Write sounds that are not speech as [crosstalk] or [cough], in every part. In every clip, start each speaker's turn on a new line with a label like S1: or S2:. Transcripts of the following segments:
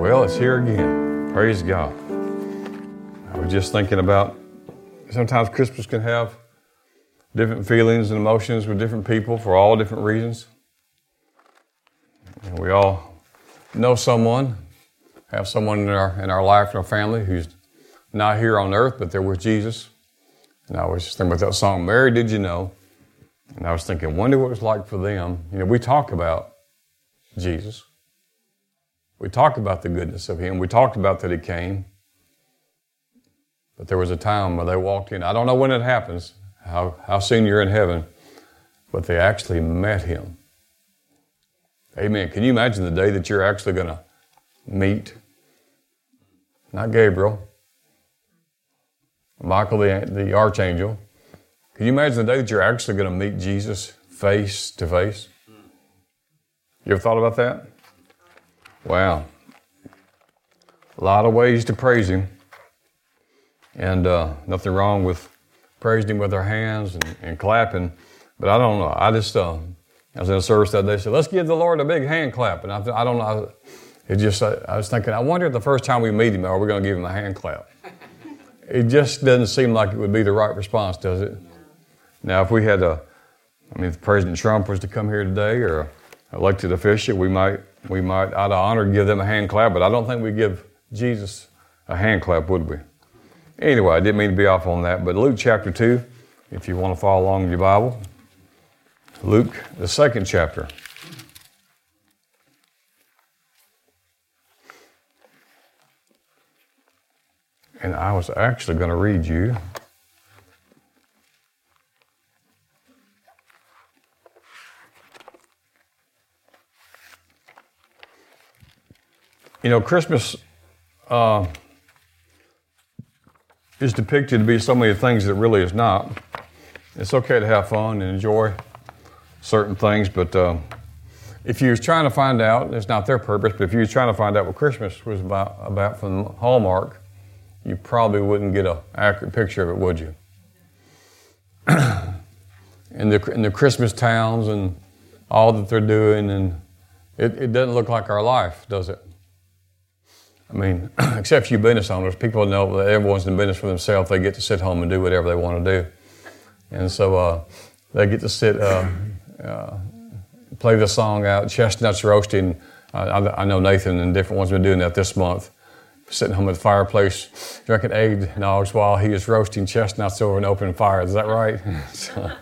S1: Well, it's here again. Praise God. I was just thinking about sometimes Christmas can have different feelings and emotions with different people for all different reasons. We all know someone, have someone in our in our life, in our family, who's not here on earth, but they're with Jesus. And I was just thinking about that song, Mary, Did You Know? And I was thinking, wonder what it was like for them. You know, we talk about Jesus. We talked about the goodness of Him. We talked about that He came. But there was a time where they walked in. I don't know when it happens, how, how soon you're in heaven, but they actually met Him. Amen. Can you imagine the day that you're actually going to meet? Not Gabriel, Michael the, the archangel. Can you imagine the day that you're actually going to meet Jesus face to face? You ever thought about that? Wow. A lot of ways to praise Him. And uh, nothing wrong with praising Him with our hands and, and clapping. But I don't know. I just, uh, I was in a service that day, said, let's give the Lord a big hand clap. And I, I don't know. It just, I, I was thinking, I wonder if the first time we meet Him, are we going to give Him a hand clap? It just doesn't seem like it would be the right response, does it? Now, if we had a, I mean, if President Trump was to come here today or elected official, we might, we might, out of honor, give them a hand clap, but I don't think we give Jesus a hand clap, would we? Anyway, I didn't mean to be off on that, but Luke chapter 2, if you want to follow along in your Bible, Luke, the second chapter. And I was actually going to read you You know, Christmas uh, is depicted to be so many things that really is not. It's okay to have fun and enjoy certain things, but uh, if you was trying to find out, it's not their purpose, but if you was trying to find out what Christmas was about, about from Hallmark, you probably wouldn't get an accurate picture of it, would you? [clears throat] in, the, in the Christmas towns and all that they're doing, and it, it doesn't look like our life, does it? I mean, [clears throat] except you business owners, people know that everyone's in business for themselves. They get to sit home and do whatever they want to do. And so uh, they get to sit, uh, uh, play the song out, chestnuts roasting. I, I, know Nathan and different ones have been doing that this month. Sitting home at the fireplace, drinking eggnogs while he is roasting chestnuts over an open fire. Is that right? [laughs] so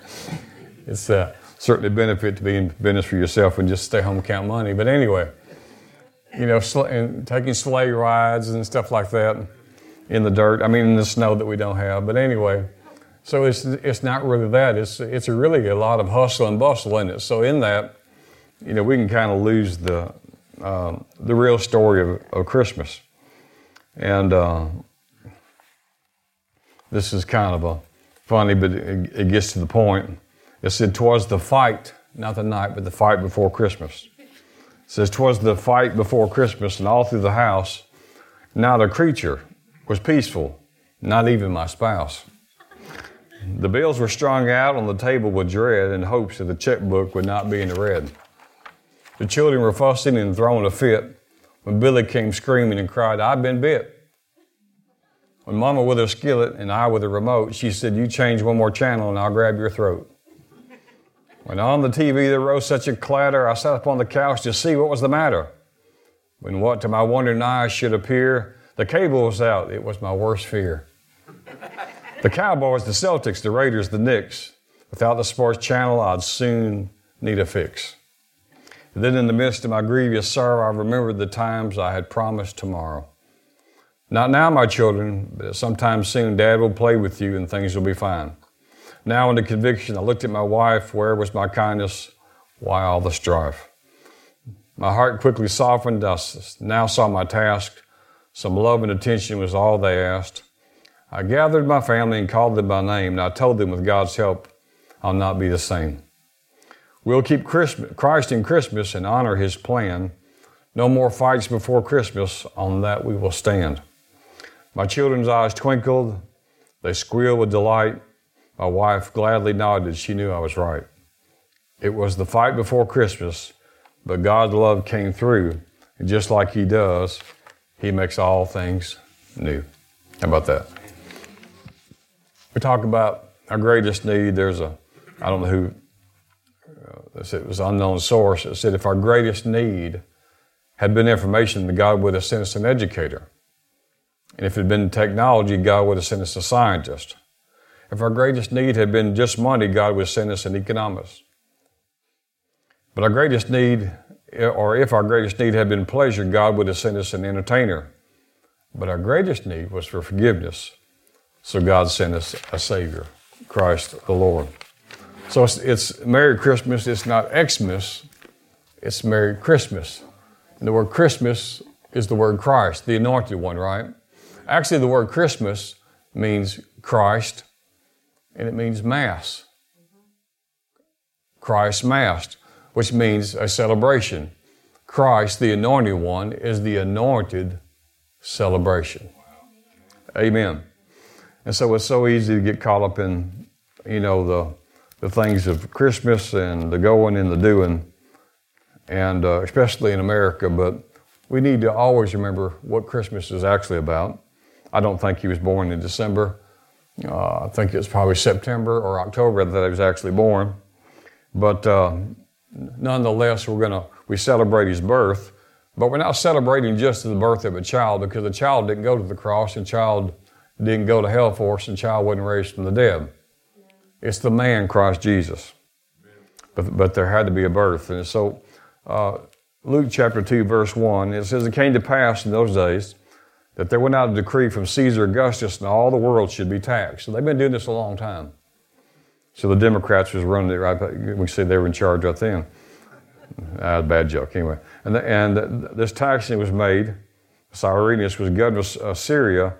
S1: it's uh, certainly a benefit to be in business for yourself and just stay home and count money. But anyway, you know, sl- and taking sleigh rides and stuff like that in the dirt. I mean, in the snow that we don't have. But anyway, so it's it's not really that. It's it's really a lot of hustle and bustle in it. So in that, you know, we can kind of lose the um, the real story of, of Christmas. And uh, this is kind of a funny, but it, it gets to the point. It said, "Twas the fight, not the night, but the fight before Christmas." Says, "Twas the fight before Christmas, and all through the house, not a creature was peaceful, not even my spouse." The bills were strung out on the table with dread in hopes that the checkbook would not be in the red. The children were fussing and throwing a fit when Billy came screaming and cried, I've been bit. When Mama with a skillet and I with a remote, she said, You change one more channel and I'll grab your throat. When on the TV there rose such a clatter, I sat upon the couch to see what was the matter. When what to my wondering eyes should appear, the cable was out. It was my worst fear. The Cowboys, the Celtics, the Raiders, the Knicks. Without the sports channel, I'd soon need a fix. And then, in the midst of my grievous sorrow, I remembered the times I had promised tomorrow. Not now, my children, but sometime soon, Dad will play with you and things will be fine. Now, in the conviction, I looked at my wife. Where was my kindness? Why all the strife? My heart quickly softened. I now saw my task. Some love and attention was all they asked. I gathered my family and called them by name, and I told them with God's help, I'll not be the same. We'll keep Christmas, Christ in Christmas and honor His plan. No more fights before Christmas, on that we will stand. My children's eyes twinkled, they squealed with delight. My wife gladly nodded, she knew I was right. It was the fight before Christmas, but God's love came through, and just like He does, He makes all things new. How about that? We talk about our greatest need. There's a, I don't know who, uh, it was an unknown source. It said if our greatest need had been information, then God would have sent us an educator. And if it had been technology, God would have sent us a scientist. If our greatest need had been just money, God would send us an economist. But our greatest need, or if our greatest need had been pleasure, God would have sent us an entertainer. But our greatest need was for forgiveness. So God sent us a Savior, Christ the Lord. So it's, it's Merry Christmas. It's not Xmas, it's Merry Christmas. And the word Christmas is the word Christ, the anointed one, right? Actually, the word Christmas means Christ and it means Mass. Christ Mass, which means a celebration. Christ, the anointed one, is the anointed celebration. Amen. And so it's so easy to get caught up in, you know, the, the things of Christmas and the going and the doing, and uh, especially in America. But we need to always remember what Christmas is actually about. I don't think he was born in December. Uh, I think it was probably September or October that he was actually born. But uh, nonetheless, we're gonna we celebrate his birth, but we're not celebrating just the birth of a child because the child didn't go to the cross, and child didn't go to hell for us, and child wasn't raised from the dead. It's the man Christ Jesus. But, but there had to be a birth, and so uh, Luke chapter two verse one it says it came to pass in those days that there went out a decree from Caesar Augustus and all the world should be taxed. So they've been doing this a long time. So the Democrats was running it right. We say they were in charge right then. Ah, bad joke. Anyway, and, the, and this taxing was made. Cyrenius was governor of Syria,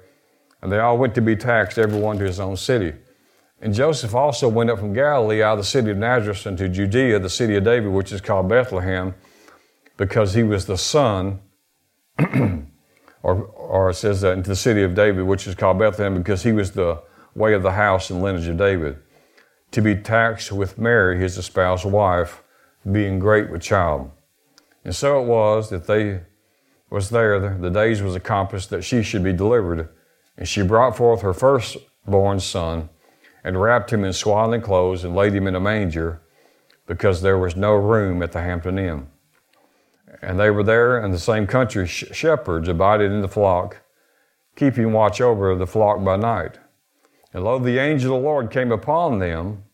S1: and they all went to be taxed, everyone to his own city. And Joseph also went up from Galilee out of the city of Nazareth into Judea, the city of David, which is called Bethlehem, because he was the son [clears throat] or, or it says that into the city of David, which is called Bethlehem, because he was the way of the house and lineage of David, to be taxed with Mary, his espoused wife, being great with child. And so it was that they was there, the days was accomplished that she should be delivered. And she brought forth her firstborn son, and wrapped him in swaddling clothes, and laid him in a manger, because there was no room at the Hampton Inn. And they were there in the same country, shepherds abided in the flock, keeping watch over the flock by night. And lo, the angel of the Lord came upon them,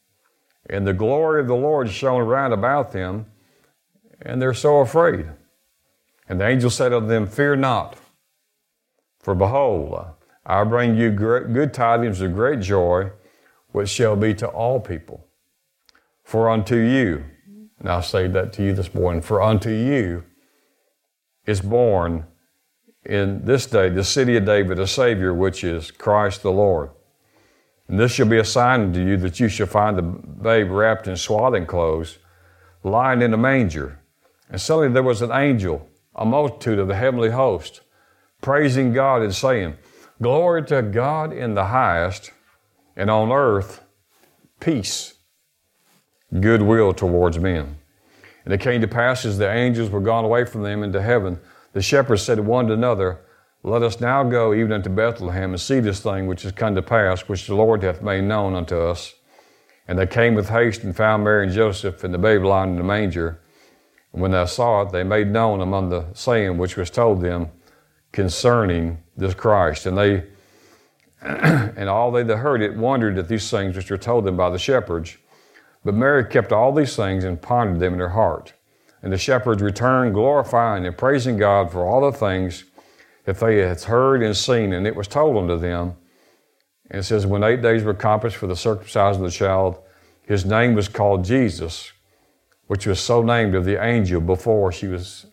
S1: and the glory of the Lord shone round about them, and they're so afraid. And the angel said unto them, Fear not, for behold, I bring you good tidings of great joy, which shall be to all people. For unto you, and I say that to you this morning, for unto you is born in this day, the city of David, a Savior, which is Christ the Lord. And this shall be a sign unto you that you shall find the babe wrapped in swaddling clothes, lying in a manger. And suddenly there was an angel, a multitude of the heavenly host, praising God and saying, Glory to God in the highest, and on earth peace, goodwill towards men. And it came to pass as the angels were gone away from them into heaven, the shepherds said to one to another, Let us now go even unto Bethlehem and see this thing which is come to pass, which the Lord hath made known unto us. And they came with haste and found Mary and Joseph and the babe lying in the manger. And when they saw it, they made known among the saying which was told them concerning this Christ. And they [clears throat] and all they that heard it wondered at these things which were told them by the shepherds. But Mary kept all these things and pondered them in her heart. And the shepherds returned, glorifying and praising God for all the things that they had heard and seen, and it was told unto them. And it says, When eight days were accomplished for the circumcision of the child, his name was called Jesus, which was so named of the angel before she was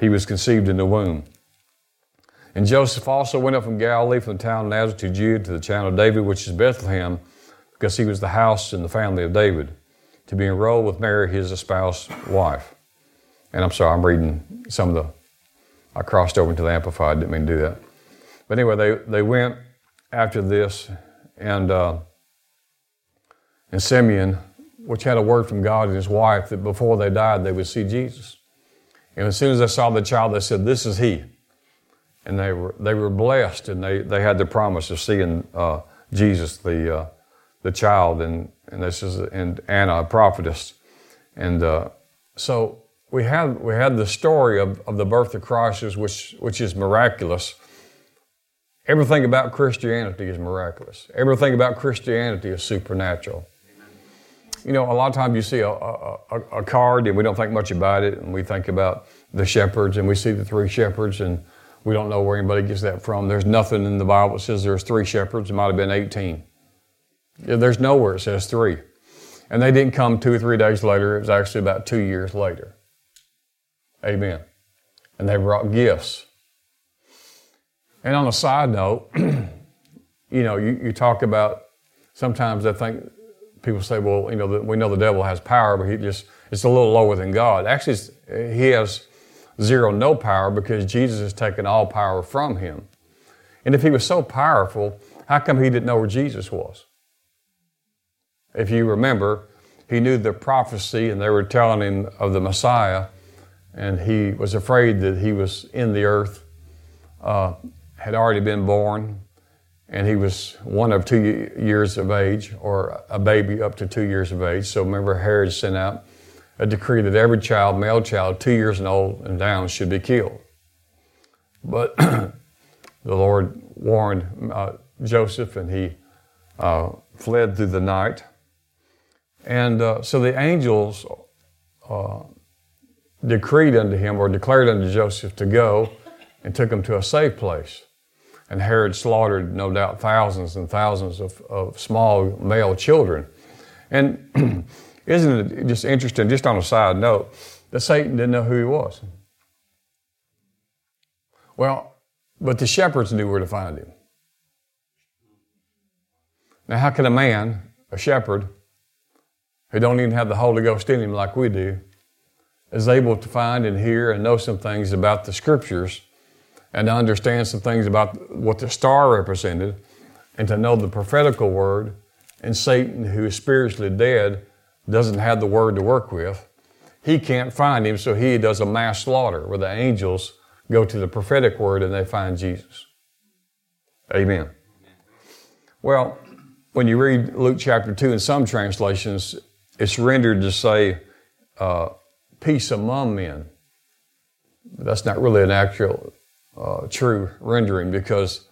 S1: he was conceived in the womb. And Joseph also went up from Galilee, from the town of Nazareth to Judah, to the town of David, which is Bethlehem, because he was the house and the family of David, to be enrolled with Mary, his espoused wife. And I'm sorry, I'm reading some of the, I crossed over into the Amplified, didn't mean to do that. But anyway, they, they went after this, and, uh, and Simeon, which had a word from God and his wife that before they died, they would see Jesus. And as soon as they saw the child, they said, This is he and they were they were blessed, and they, they had the promise of seeing uh, Jesus, the uh, the child, and and this is and Anna, a prophetess, and uh, so we had we had the story of, of the birth of Christ, which which is miraculous. Everything about Christianity is miraculous. Everything about Christianity is supernatural. You know, a lot of times you see a, a, a, card and we don't think much about it, and we think about the shepherds, and we see the three shepherds, and we don't know where anybody gets that from. There's nothing in the Bible that says there's three shepherds. It might have been 18. There's nowhere it says three. And they didn't come two or three days later. It was actually about two years later. Amen. And they brought gifts. And on a side note, [clears throat] you know, you, you talk about sometimes I think people say, well, you know, we know the devil has power, but he just, it's a little lower than God. Actually, he has zero no power because Jesus has taken all power from him. And if he was so powerful, how come he didn't know where Jesus was? If you remember, he knew the prophecy and they were telling him of the Messiah, and he was afraid that he was in the earth, uh, had already been born, and he was one of two years of age, or a baby up to two years of age. So remember, Herod sent out a decree that every child, male child, two years and old and down, should be killed. But [clears throat] the Lord warned uh, Joseph, and he uh, fled through the night. And uh, so the angels uh, decreed unto him, or declared unto Joseph, to go and took him to a safe place. And Herod slaughtered, no doubt, thousands and thousands of, of small male children. And [clears throat] Isn't it just interesting, just on a side note, that Satan didn't know who he was? Well, but the shepherds knew where to find him. Now, how can a man, a shepherd, who don't even have the Holy Ghost in him like we do, is able to find and hear and know some things about the scriptures and to understand some things about what the star represented and to know the prophetical word and Satan, who is spiritually dead, doesn't have the word to work with. He can't find him, so he does a mass slaughter where the angels go to the prophetic word and they find Jesus. Amen. Well, when you read Luke chapter 2 in some translations, it's rendered to say uh, peace among men. That's not really an actual uh, true rendering because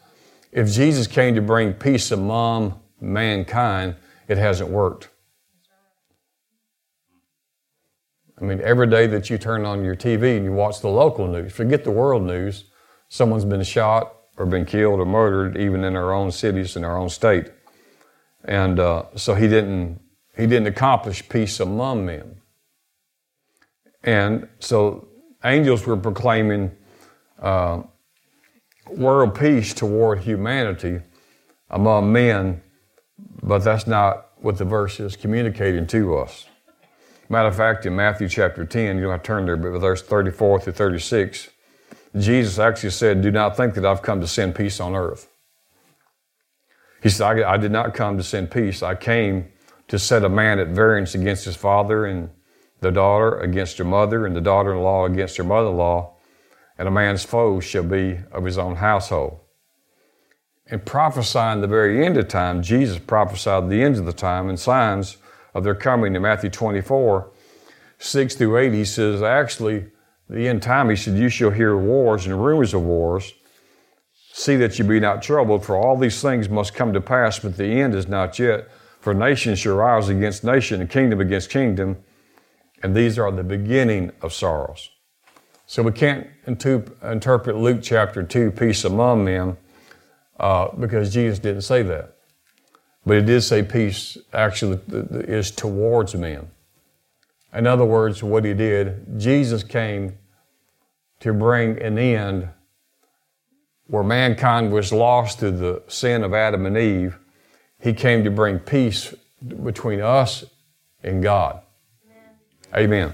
S1: if Jesus came to bring peace among mankind, it hasn't worked. I mean, every day that you turn on your TV and you watch the local news, forget the world news, someone's been shot or been killed or murdered, even in our own cities in our own state. And uh, so he didn't he didn't accomplish peace among men. And so angels were proclaiming uh, world peace toward humanity among men, but that's not what the verse is communicating to us. Matter of fact, in Matthew chapter 10, you don't have to turn there, but verse 34 through 36, Jesus actually said, Do not think that I've come to send peace on earth. He said, I, I did not come to send peace. I came to set a man at variance against his father and the daughter against her mother and the daughter in law against her mother in law, and a man's foe shall be of his own household. In prophesying the very end of time, Jesus prophesied the end of the time and signs of their coming in Matthew 24, 6 through 8, he says, actually, the end time, he said, You shall hear wars and rumors of wars. See that you be not troubled, for all these things must come to pass, but the end is not yet. For nation shall rise against nation, and kingdom against kingdom, and these are the beginning of sorrows. So we can't interpret Luke chapter 2, peace among men, uh, because Jesus didn't say that. But it did say peace actually is towards men. In other words, what he did, Jesus came to bring an end where mankind was lost through the sin of Adam and Eve. He came to bring peace between us and God. Amen.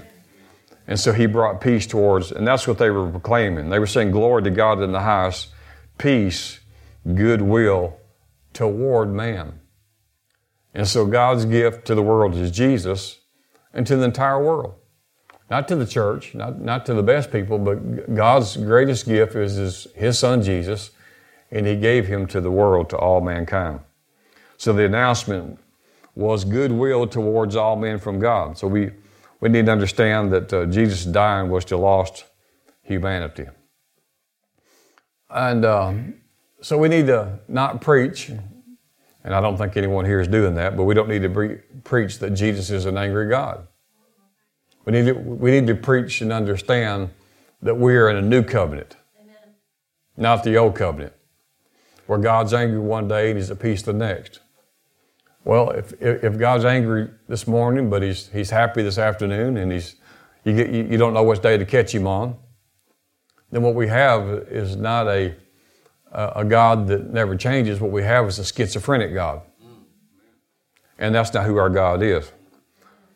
S1: And so he brought peace towards, and that's what they were proclaiming. They were saying, Glory to God in the highest, peace, goodwill toward man. And so God's gift to the world is Jesus and to the entire world. Not to the church, not, not to the best people, but God's greatest gift is his, his son Jesus, and he gave him to the world, to all mankind. So the announcement was goodwill towards all men from God. So we we need to understand that uh, Jesus dying was to lost humanity. And uh, so we need to not preach, and I don't think anyone here is doing that, but we don't need to pre- preach that Jesus is an angry God. We need, to, we need to preach and understand that we are in a new covenant, Amen. not the old covenant, where God's angry one day and He's at peace the next. Well, if, if God's angry this morning, but he's, he's happy this afternoon, and he's, you, get, you, you don't know which day to catch him on, then what we have is not a, a God that never changes. What we have is a schizophrenic God. And that's not who our God is.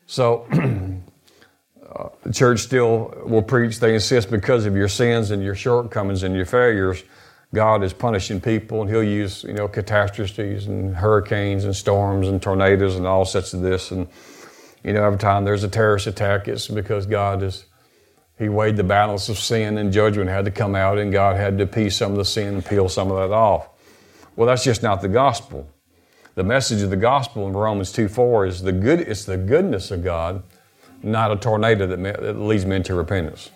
S1: So, [clears throat] uh, the church still will preach, they insist because of your sins and your shortcomings and your failures God is punishing people, and He'll use you know catastrophes and hurricanes and storms and tornadoes and all such of this. And you know, every time there's a terrorist attack, it's because God is He weighed the balance of sin and judgment had to come out, and God had to appease some of the sin and peel some of that off. Well, that's just not the gospel. The message of the gospel in Romans 2 4 is the good, it's the goodness of God, not a tornado that, that leads men to repentance.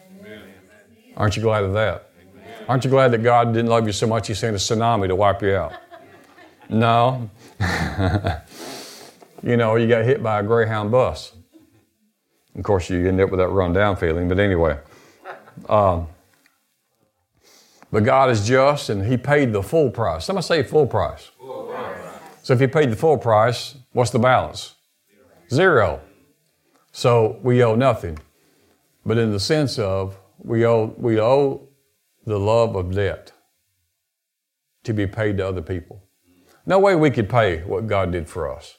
S1: Aren't you glad of that? Aren't you glad that God didn't love you so much He sent a tsunami to wipe you out? No. [laughs] you know, you got hit by a Greyhound bus. Of course, you end up with that run down feeling, but anyway. Um, but God is just and He paid the full price. Somebody say full price. full price. So if He paid the full price, what's the balance? Zero. So we owe nothing. But in the sense of we owe, we owe the love of debt to be paid to other people. No way we could pay what God did for us.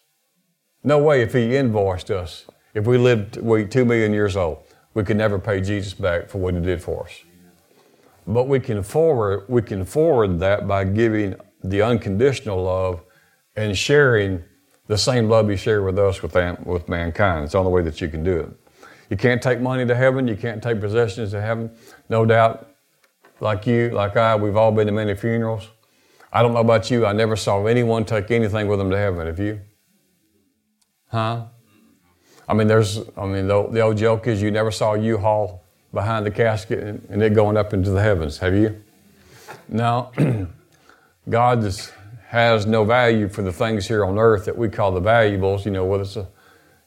S1: No way if He invoiced us, if we lived we two million years old, we could never pay Jesus back for what He did for us. But we can forward we can forward that by giving the unconditional love and sharing the same love He shared with us with, with mankind. It's the only way that you can do it. You can't take money to heaven. You can't take possessions to heaven. No doubt like you, like I, we've all been to many funerals. I don't know about you, I never saw anyone take anything with them to heaven. Have you? Huh? I mean, there's, I mean, the, the old joke is you never saw U-Haul behind the casket and, and it going up into the heavens. Have you? No. [clears throat] God is, has no value for the things here on earth that we call the valuables, you know, whether it's a,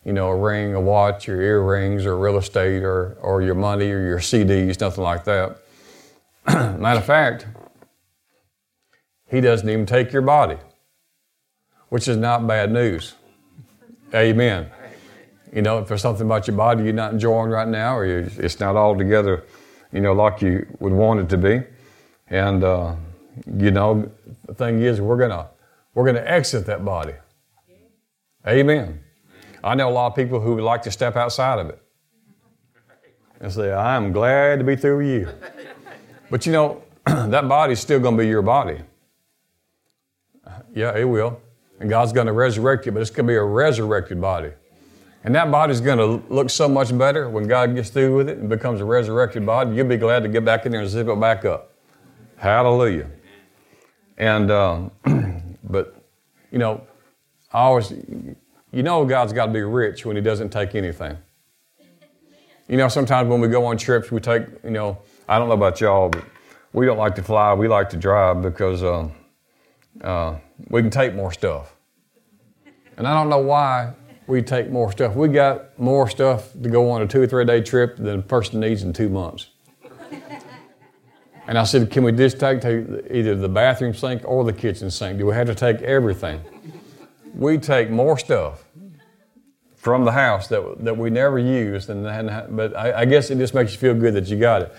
S1: you know, a ring, a watch, your earrings, or real estate, or, or your money, or your CDs, nothing like that. [clears throat] Matter of fact, he doesn't even take your body, which is not bad news. Amen. You know, if there's something about your body you're not enjoying right now, or it's not all together, you know, like you would want it to be, and uh, you know, the thing is, we're gonna we're gonna exit that body. Amen. I know a lot of people who would like to step outside of it and say, "I'm glad to be through you." But you know, [clears throat] that body's still going to be your body. Yeah, it will. And God's going to resurrect you, but it's going to be a resurrected body. And that body's going to look so much better when God gets through with it and becomes a resurrected body. You'll be glad to get back in there and zip it back up. Hallelujah. And, um, [clears throat] but, you know, I always, you know, God's got to be rich when He doesn't take anything. You know, sometimes when we go on trips, we take, you know, I don't know about y'all, but we don't like to fly. We like to drive because uh, uh, we can take more stuff. And I don't know why we take more stuff. We got more stuff to go on a two or three day trip than a person needs in two months. And I said, Can we just take, take either the bathroom sink or the kitchen sink? Do we have to take everything? We take more stuff from the house that, that we never use, and, but I, I guess it just makes you feel good that you got it.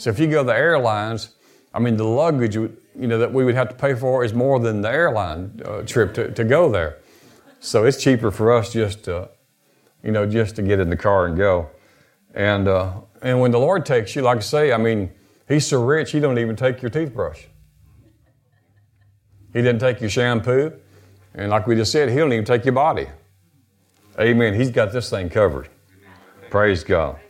S1: So if you go to the airlines, I mean, the luggage you know that we would have to pay for is more than the airline uh, trip to, to go there. So it's cheaper for us just to, you know, just to get in the car and go. And uh, and when the Lord takes you, like I say, I mean, He's so rich, He don't even take your toothbrush. He didn't take your shampoo, and like we just said, He don't even take your body. Amen. He's got this thing covered. Praise God.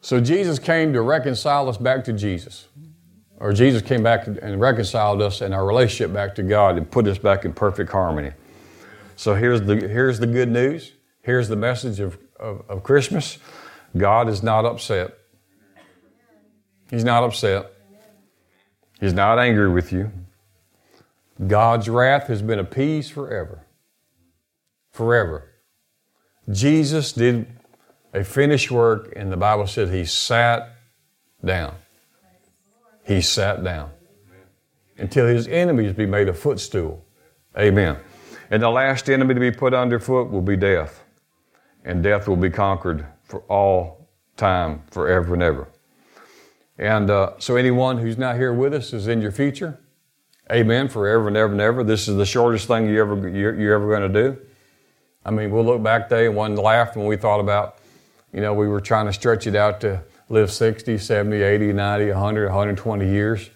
S1: So Jesus came to reconcile us back to Jesus. Or Jesus came back and reconciled us and our relationship back to God and put us back in perfect harmony. So here's the, here's the good news. Here's the message of, of, of Christmas God is not upset. He's not upset. He's not angry with you. God's wrath has been appeased forever. Forever. Jesus did a finished work, and the Bible said he sat down. He sat down until his enemies be made a footstool. Amen. And the last enemy to be put underfoot will be death. And death will be conquered for all time, forever and ever. And uh, so, anyone who's not here with us is in your future. Amen. Forever and ever and ever. This is the shortest thing you ever you're, you're ever going to do. I mean, we'll look back today and one laugh when we thought about, you know, we were trying to stretch it out to live 60, 70, 80, 90, 100, 120 years.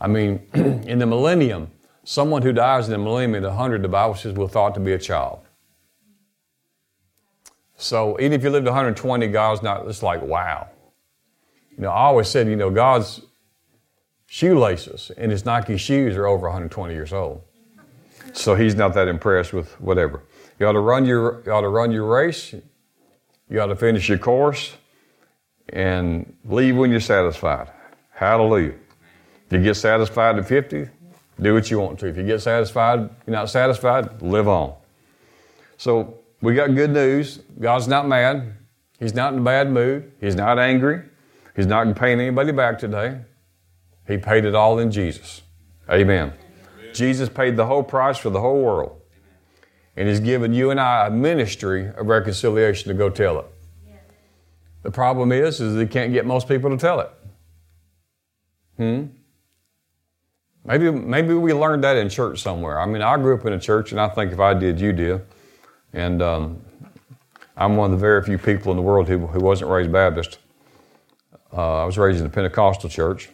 S1: I mean, [clears throat] in the millennium, someone who dies in the millennium at 100, the Bible says, will thought to be a child. So even if you lived 120, God's not, it's like, wow. You know, I always said, you know, God's shoelaces and his Nike shoes are over 120 years old. So he's not that impressed with whatever. You ought to run your, you ought to run your race. You to finish your course and leave when you're satisfied. Hallelujah. If you get satisfied at 50, do what you want to. If you get satisfied, you're not satisfied, live on. So we got good news. God's not mad. He's not in a bad mood. He's not angry. He's not paying anybody back today. He paid it all in Jesus. Amen. Amen. Jesus paid the whole price for the whole world. And He's given you and I a ministry of reconciliation to go tell it. The problem is, is He can't get most people to tell it. Hmm? Maybe, maybe we learned that in church somewhere. I mean, I grew up in a church, and I think if I did, you did. And um, I'm one of the very few people in the world who, who wasn't raised Baptist. Uh, I was raised in a Pentecostal church.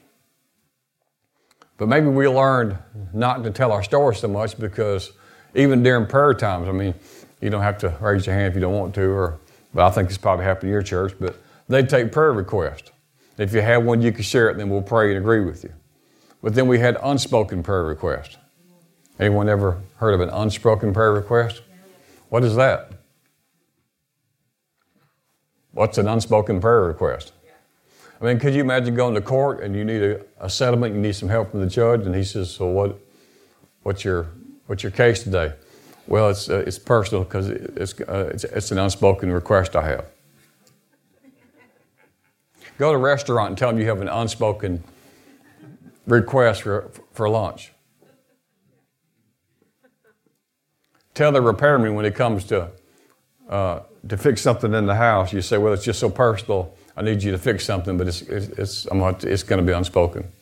S1: But maybe we learned not to tell our story so much because even during prayer times, I mean, you don't have to raise your hand if you don't want to, or but I think it's probably happened in your church, but they take prayer requests. If you have one, you can share it, then we'll pray and agree with you. But then we had unspoken prayer requests. Anyone ever heard of an unspoken prayer request? What is that? What's an unspoken prayer request? I mean, could you imagine going to court and you need a, a settlement, you need some help from the judge, and he says, "So what? What's your what's your case today?" Well, it's uh, it's personal because it's, uh, it's it's an unspoken request I have. Go to a restaurant and tell them you have an unspoken request for, for lunch. Tell the repairman when it comes to uh, to fix something in the house, you say, "Well, it's just so personal. I need you to fix something, but it's, it's, it's, it's going to be unspoken.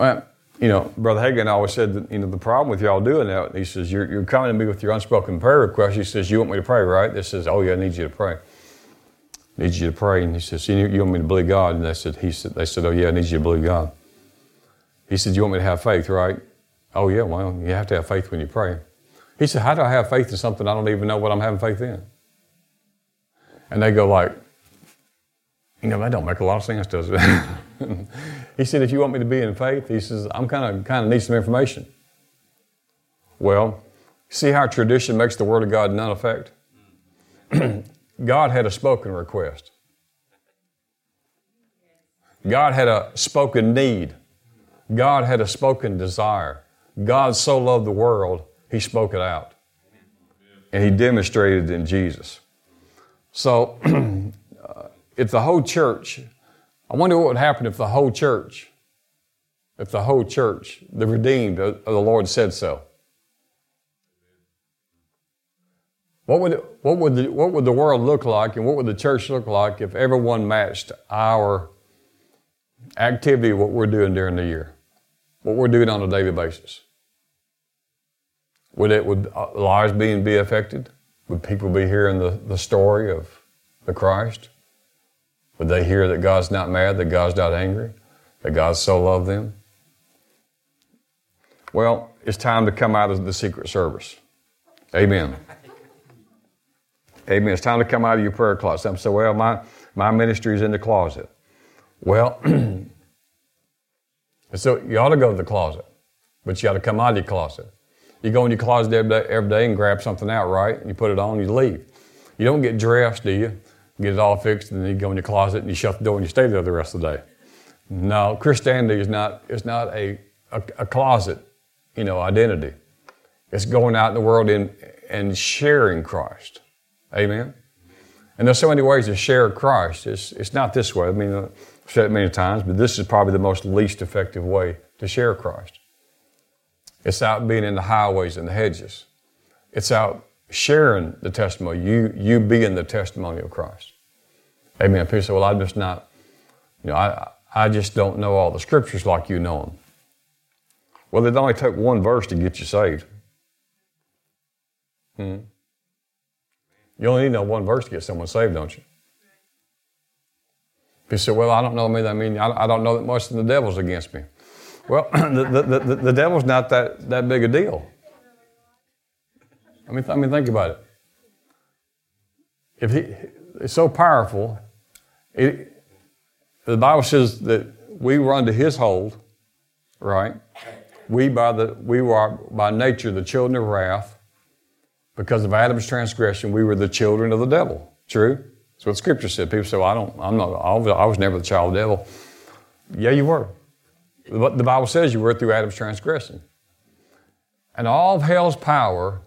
S1: Well, you know, Brother Hagin always said that, you know, the problem with y'all doing that, he says, you're, you're coming to me with your unspoken prayer request. He says, you want me to pray, right? This says, oh, yeah, I need you to pray. I need you to pray. And he says, you, you want me to believe God? And they said, he said, they said, oh, yeah, I need you to believe God. He said, you want me to have faith, right? Oh, yeah, well, you have to have faith when you pray. He said, How do I have faith in something I don't even know what I'm having faith in? And they go like, you know, that don't make a lot of sense, does it? [laughs] he said, if you want me to be in faith, he says, I'm kind of kind of need some information. Well, see how tradition makes the word of God none effect? [clears throat] God had a spoken request. God had a spoken need. God had a spoken desire. God so loved the world he spoke it out. And he demonstrated it in Jesus. So, [clears throat] uh, if the whole church, I wonder what would happen if the whole church, if the whole church, the redeemed of the Lord said so. What would, what, would the, what would the world look like and what would the church look like if everyone matched our activity, what we're doing during the year, what we're doing on a daily basis? Would, it, would uh, lives being be affected? Would people be hearing the, the story of the Christ? Would they hear that God's not mad, that God's not angry, that God so loved them? Well, it's time to come out of the Secret Service. Amen. Amen. It's time to come out of your prayer closet. Some say, well, my, my ministry is in the closet. Well, [clears throat] so you ought to go to the closet, but you got to come out of your closet. You go in your closet every day, every day and grab something out, right? You put it on you leave. You don't get dressed, do you? Get it all fixed, and then you go in your closet and you shut the door and you stay there the rest of the day. No, Christianity is not, is not a, a, a closet, you know, identity. It's going out in the world and, and sharing Christ. Amen? And there's so many ways to share Christ. It's, it's not this way. I mean, I've said it many times, but this is probably the most least effective way to share Christ. It's out being in the highways and the hedges. It's out sharing the testimony, you, you being the testimony of Christ. Amen. People say, well, I'm just not, you know, I, I just don't know all the scriptures like you know them. Well, it only took one verse to get you saved. Hmm. You only need to know one verse to get someone saved, don't you? People say, well, I don't know, me I mean, I don't know that much of the devil's against me. Well, [clears throat] the, the, the, the, devil's not that, that big a deal. I mean, I mean, think about it. If he, it's so powerful, it, the Bible says that we run to his hold, right? We by the we were by nature the children of wrath. Because of Adam's transgression, we were the children of the devil. True? That's what Scripture said. People say, well, I don't, I'm not, I was never the child of the devil. Yeah, you were. What the Bible says you were through Adam's transgression. And all of hell's power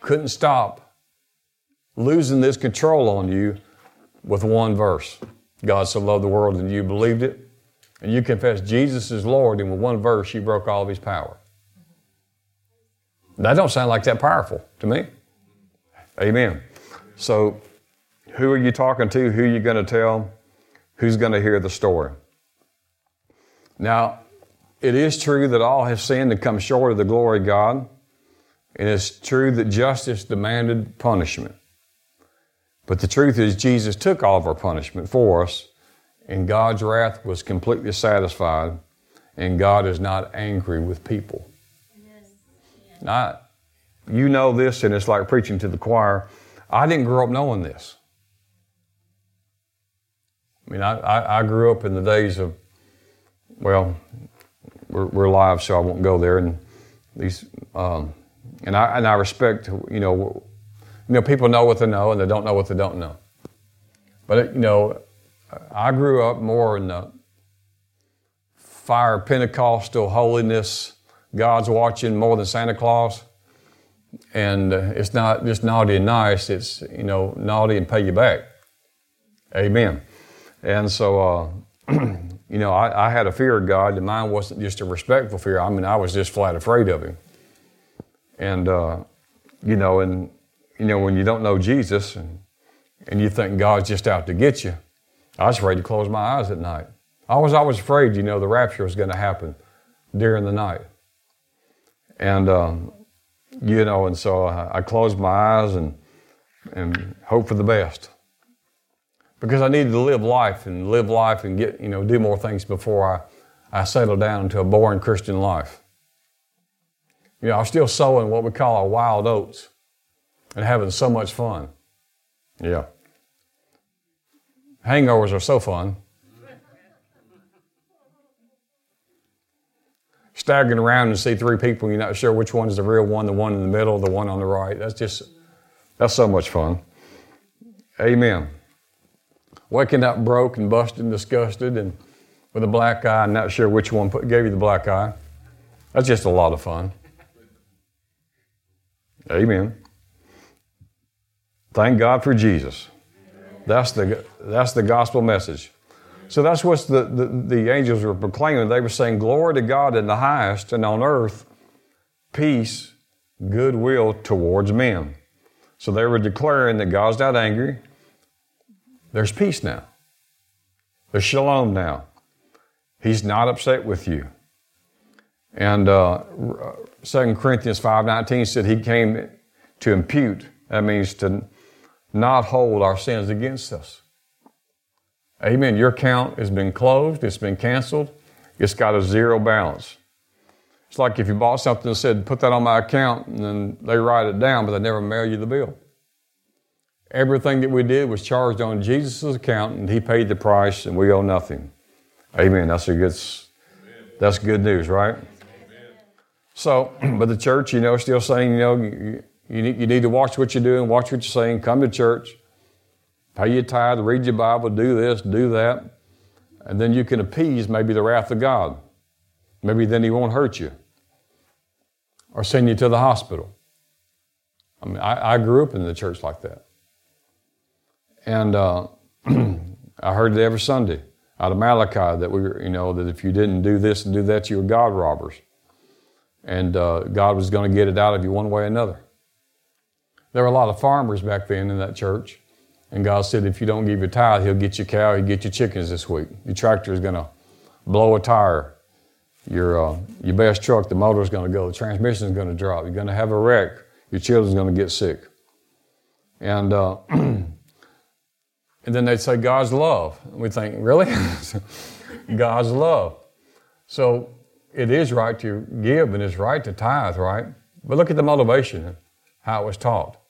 S1: couldn't stop losing this control on you with one verse. God so loved the world and you believed it. And you confessed Jesus is Lord, and with one verse you broke all of his power. That don't sound like that powerful to me. Amen. So who are you talking to? Who are you going to tell? Who's going to hear the story? Now, it is true that all have sinned and come short of the glory of God. And it's true that justice demanded punishment. But the truth is, Jesus took all of our punishment for us, and God's wrath was completely satisfied, and God is not angry with people. Now, you know this, and it's like preaching to the choir. I didn't grow up knowing this. I mean, I, I, I grew up in the days of, well, we're, we're live, so I won't go there. And these, um, and I and I respect, you know, you know, people know what they know, and they don't know what they don't know. But it, you know, I grew up more in the fire Pentecostal holiness. God's watching more than Santa Claus, and uh, it's not just naughty and nice. It's you know naughty and pay you back. Amen. And so. Uh, [clears throat] you know, I, I, had a fear of God, and mine wasn't just a respectful fear. I mean, I was just flat afraid of Him. And, uh, you know, and, you know, when you don't know Jesus and, and you think God's just out to get you, I was afraid to close my eyes at night. I was always afraid, you know, the rapture was going to happen during the night. And, um, you know, and so I, I closed my eyes and, and hope for the best because I needed to live life and live life and get, you know, do more things before I, I settled down into a boring Christian life. You know, I was still sowing what we call our wild oats and having so much fun. Yeah. Hangovers are so fun. Staggering around and see three people, you're not sure which one's the real one, the one in the middle, the one on the right. That's just, that's so much fun. Amen waking up broke and busted and disgusted and with a black eye, I'm not sure which one put, gave you the black eye. That's just a lot of fun. Amen. Thank God for Jesus. That's the, that's the gospel message. So that's what the, the, the angels were proclaiming. They were saying, Glory to God in the highest, and on earth, peace, goodwill towards men. So they were declaring that God's not angry. There's peace now. There's shalom now. He's not upset with you. And uh, 2 Corinthians 5.19 said he came to impute. That means to not hold our sins against us. Amen. Your account has been closed. It's been canceled. It's got a zero balance. It's like if you bought something and said, put that on my account, and then they write it down, but they never mail you the bill. Everything that we did was charged on Jesus' account, and he paid the price, and we owe nothing. Amen. That's a good, that's good news, right? So, [clears throat] but the church, you know, still saying, you know, you, need, you need to watch what you're doing, watch what you're saying, come to church, pay your tithe, read your Bible, do this, do that, and then you can appease maybe the wrath of God. Maybe then He won't hurt you or send you to the hospital. I mean, I, I grew up in the church like that. And uh, [clears throat] I heard it every Sunday out of Malachi that we were, you know, that if you didn't do this and do that, you were God robbers. And uh, God was going to get it out of you one way or another. There were a lot of farmers back then in that church. And God said, if you don't give your tithe, He'll get your cow, He'll get your chickens this week. Your tractor is going to blow a tire. Your, uh, your best truck, the motor is going to go. The transmission is going to drop. You're going to have a wreck. Your children's going to get sick. And, uh, [clears throat] and then they'd say, God's love. And we think, really? [laughs] God's love. So it is right to give and it's right to tithe, right? But look at the motivation, how it was taught.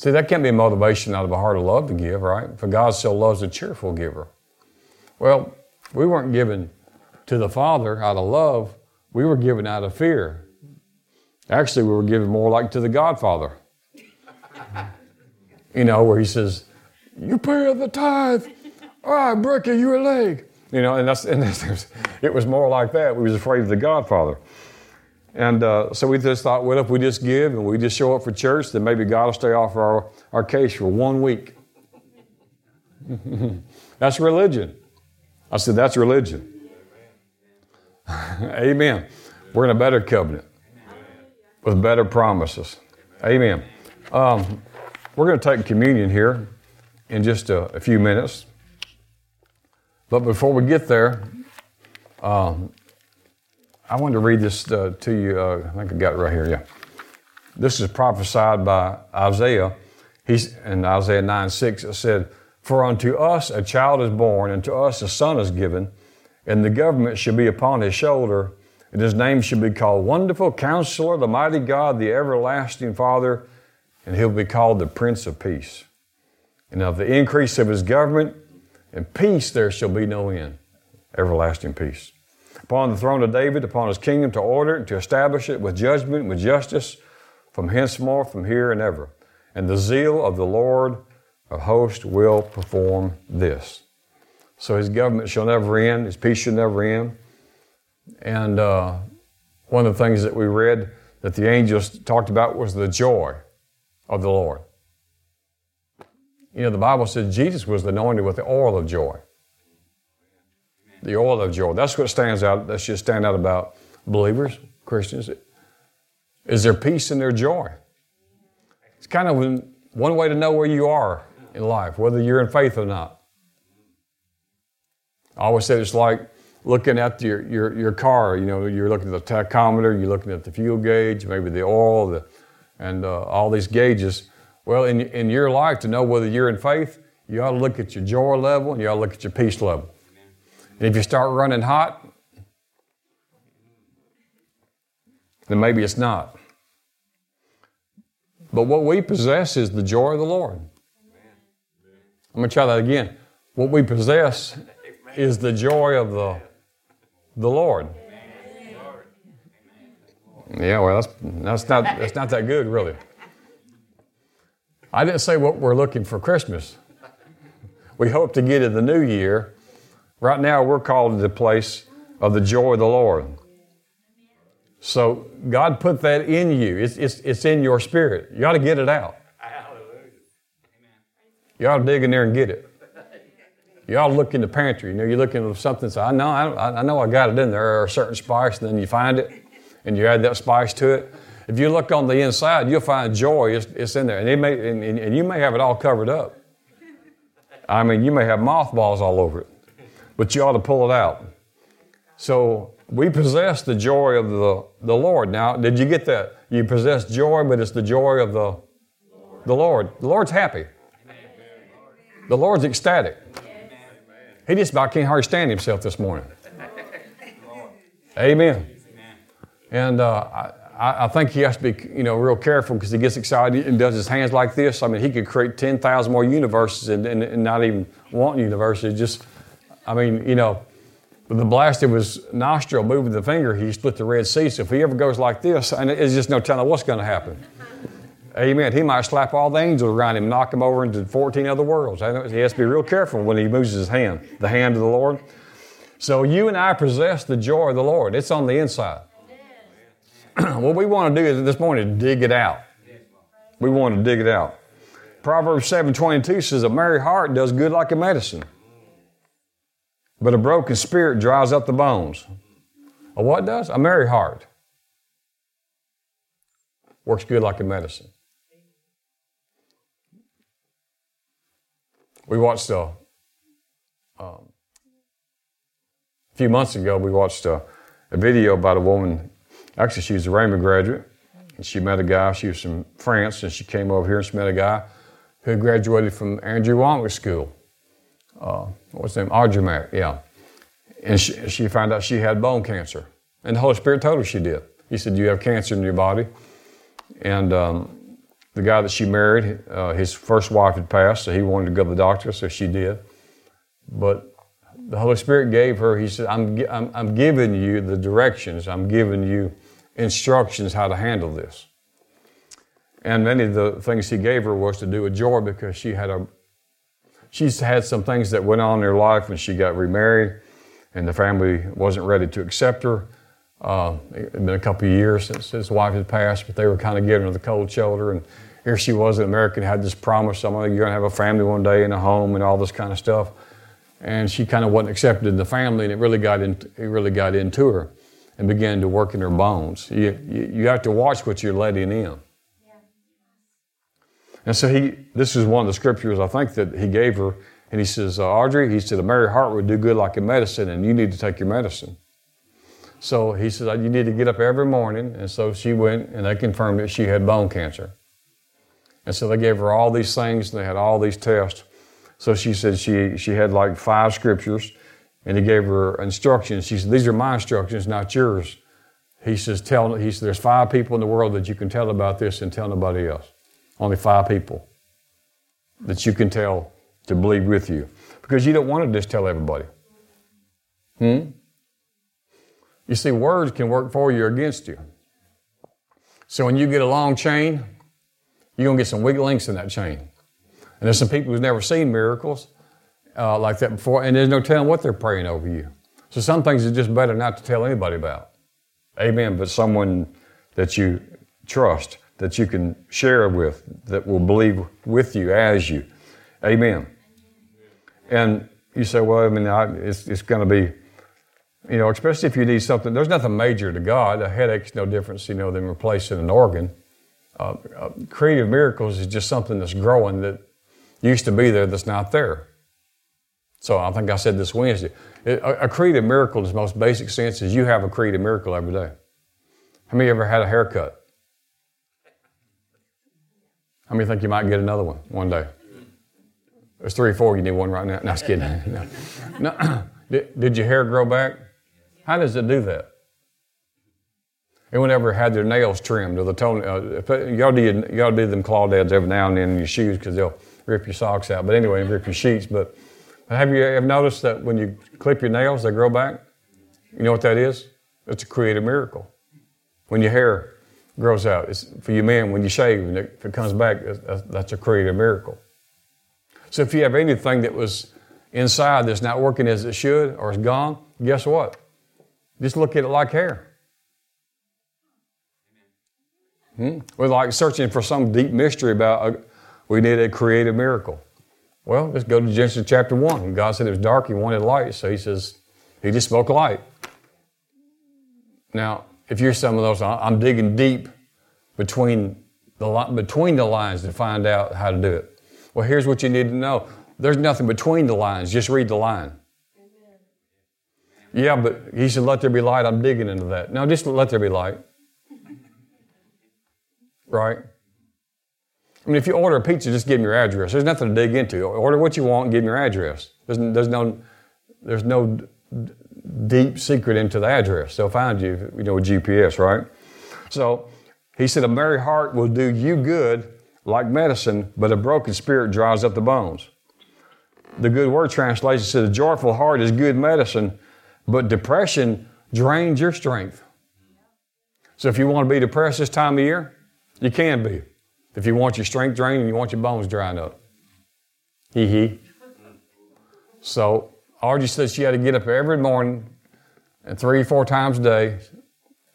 S1: See, that can't be a motivation out of a heart of love to give, right? For God so loves a cheerful giver. Well, we weren't given to the Father out of love, we were given out of fear. Actually, we were given more like to the Godfather. [laughs] you know, where he says, You pay the tithe, or I break you your leg. You know, and that's and [laughs] it was more like that. We was afraid of the Godfather. And uh, so we just thought, well, if we just give and we just show up for church, then maybe God will stay off our, our case for one week. [laughs] that's religion. I said, that's religion. [laughs] Amen. We're in a better covenant with better promises. Amen. Um, we're going to take communion here in just a, a, few minutes. But before we get there, um, I wanted to read this uh, to you. Uh, I think I got it right here. Yeah. This is prophesied by Isaiah. He's in Isaiah 9 6. It said, For unto us a child is born, and to us a son is given and the government shall be upon his shoulder, and his name shall be called Wonderful Counselor, the Mighty God, the Everlasting Father, and he'll be called the Prince of Peace. And of the increase of his government and peace there shall be no end. Everlasting peace. Upon the throne of David, upon his kingdom, to order it, to establish it with judgment, with justice, from henceforth, from here and ever. And the zeal of the Lord of hosts will perform this. So his government shall never end, his peace shall never end. And uh, one of the things that we read that the angels talked about was the joy of the Lord. You know, the Bible says Jesus was anointed with the oil of joy. The oil of joy. That's what stands out, that should stand out about believers, Christians. Is there peace in their joy? It's kind of one way to know where you are in life, whether you're in faith or not. I always said it's like looking at your, your, your car. You know, you're looking at the tachometer, you're looking at the fuel gauge, maybe the oil, the, and uh, all these gauges. Well, in, in your life, to know whether you're in faith, you ought to look at your joy level and you ought to look at your peace level. If you start running hot, then maybe it's not. But what we possess is the joy of the Lord. I'm going to try that again. What we possess is the joy of the, the Lord. Yeah, well, that's, that's, not, that's not that good, really. I didn't say what we're looking for Christmas. We hope to get in the new year. Right now, we're called to the place of the joy of the Lord. So, God put that in you. It's, it's, it's in your spirit. You ought to get it out. You ought to dig in there and get it. You ought to look in the pantry. You know, you're looking for something. So I know, I, I know, I got it in there. Or a certain spice, and then you find it, and you add that spice to it. if you look on the inside, you'll find joy. It's, it's in there, and, it may, and, and you may have it all covered up. I mean, you may have mothballs all over it, but you ought to pull it out. So we possess the joy of the, the Lord. Now, did you get that? You possess joy, but it's the joy of the, the Lord. The Lord's happy. The Lord's ecstatic. He just about can't hardly stand himself this morning. Amen. And uh, I, I, think he has to be, you know, real careful because he gets excited and does his hands like this. I mean, he could create 10,000 more universes and, and, and not even want universes. Just, I mean, you know, with the blast of his nostril moving the finger, he split the Red Sea. So if he ever goes like this, and it's just no telling what's going to happen. Amen. He might slap all the angels around him, knock them over into 14 other worlds. He has to be real careful when he moves his hand, the hand of the Lord. So you and I possess the joy of the Lord. It's on the inside. [clears throat] what we want to do is this morning dig it out. We want to dig it out. Proverbs 7:22 says, "A merry heart does good like a medicine." But a broken spirit dries up the bones. A what does? A merry heart. Works good like a medicine. We watched a, um, a few months ago, we watched a, a video about a woman. Actually, she was a Rhema graduate. And she met a guy, she was from France, and she came over here and she met a guy who graduated from Andrew Wommack School uh, what's his name? Audrey yeah. And she, she found out she had bone cancer. And the Holy Spirit told her she did. He said, You have cancer in your body. And um, the guy that she married, uh, his first wife had passed, so he wanted to go to the doctor, so she did. But the Holy Spirit gave her, He said, I'm, I'm, I'm giving you the directions, I'm giving you instructions how to handle this. And many of the things He gave her was to do with joy because she had a she's had some things that went on in her life when she got remarried, and the family wasn't ready to accept her. Uh, it had been a couple of years since his wife had passed, but they were kind of giving her the cold shoulder. And here she was, an American, had this promise, I'm going to have a family one day and a home and all this kind of stuff. And she kind of wasn't accepted in the family, and it really got, in, it really got into her and began to work in her bones. You, you, you have to watch what you're letting in. And so he, this is one of the scriptures I think that he gave her. And he says, uh, Audrey, he said, a merry heart would do good like a medicine, and you need to take your medicine. So he says, you need to get up every morning. And so she went, and they confirmed that she had bone cancer. And so they gave her all these things, and they had all these tests. So she said she, she had like five scriptures, and he gave her instructions. She said, These are my instructions, not yours. He says, tell, he said, There's five people in the world that you can tell about this and tell nobody else. Only five people that you can tell to believe with you. Because you don't want to just tell everybody. Hmm? You see, words can work for you or against you. So when you get a long chain, you're going to get some weak links in that chain. And there's some people who've never seen miracles uh, like that before, and there's no telling what they're praying over you. So some things are just better not to tell anybody about. Amen. But someone that you trust that you can share with, that will believe with you as you. Amen. And you say, well, I mean, I, it's, it's going to be, you know, especially if you need something, there's nothing major to God. A headache's no difference, you know, than replacing an organ. Uh, uh, creative miracles is just something that's growing that used to be there that's not there. So I think I said this Wednesday. It, a, a creative miracle, in its most basic sense, is you have a creative miracle every day. How many ever had a haircut? How many think you might get another one one day? There's three or four. You need one right now. No, just kidding. [laughs] No. no. [clears throat] did, did your hair grow back? How does it do that? Anyone ever had their nails trimmed or the toe? Uh, you gotta do gotta do them clawdads every now and then in your shoes because they'll rip your socks out. But anyway, rip your sheets. But have you ever noticed that when you clip your nails, they grow back? You know what that is? It's a creative miracle. When your hair grows out. It's for you men, when you shave, and if it comes back, that's a creative miracle. So if you have anything that was inside that's not working as it should or is gone, guess what? Just look at it like hair. Hmm? We're like searching for some deep mystery about a, we need a creative miracle. Well, let's go to Genesis chapter 1. God said it was dark, He wanted light, so He says, He just spoke light. Now, if you're some of those, I'm digging deep between the, between the lines to find out how to do it. Well, here's what you need to know there's nothing between the lines, just read the line. Yeah, but he said, let there be light. I'm digging into that. No, just let there be light. [laughs] Right? I mean, if you order a pizza, just give them your address. There's nothing to dig into. Order what you want give them your address. There's, there's no, there's no deep secret into the address. They'll find you, you know, with GPS, right? So he said, a merry heart will do you good like medicine, but a broken spirit dries up the bones. The good word translation says, a joyful heart is good medicine, but depression drains your strength. So if you want to be depressed this time of year, you can be. If you want your strength drained and you want your bones drying up. Hee hee. So Archie said she had to get up every morning and three, four times a day.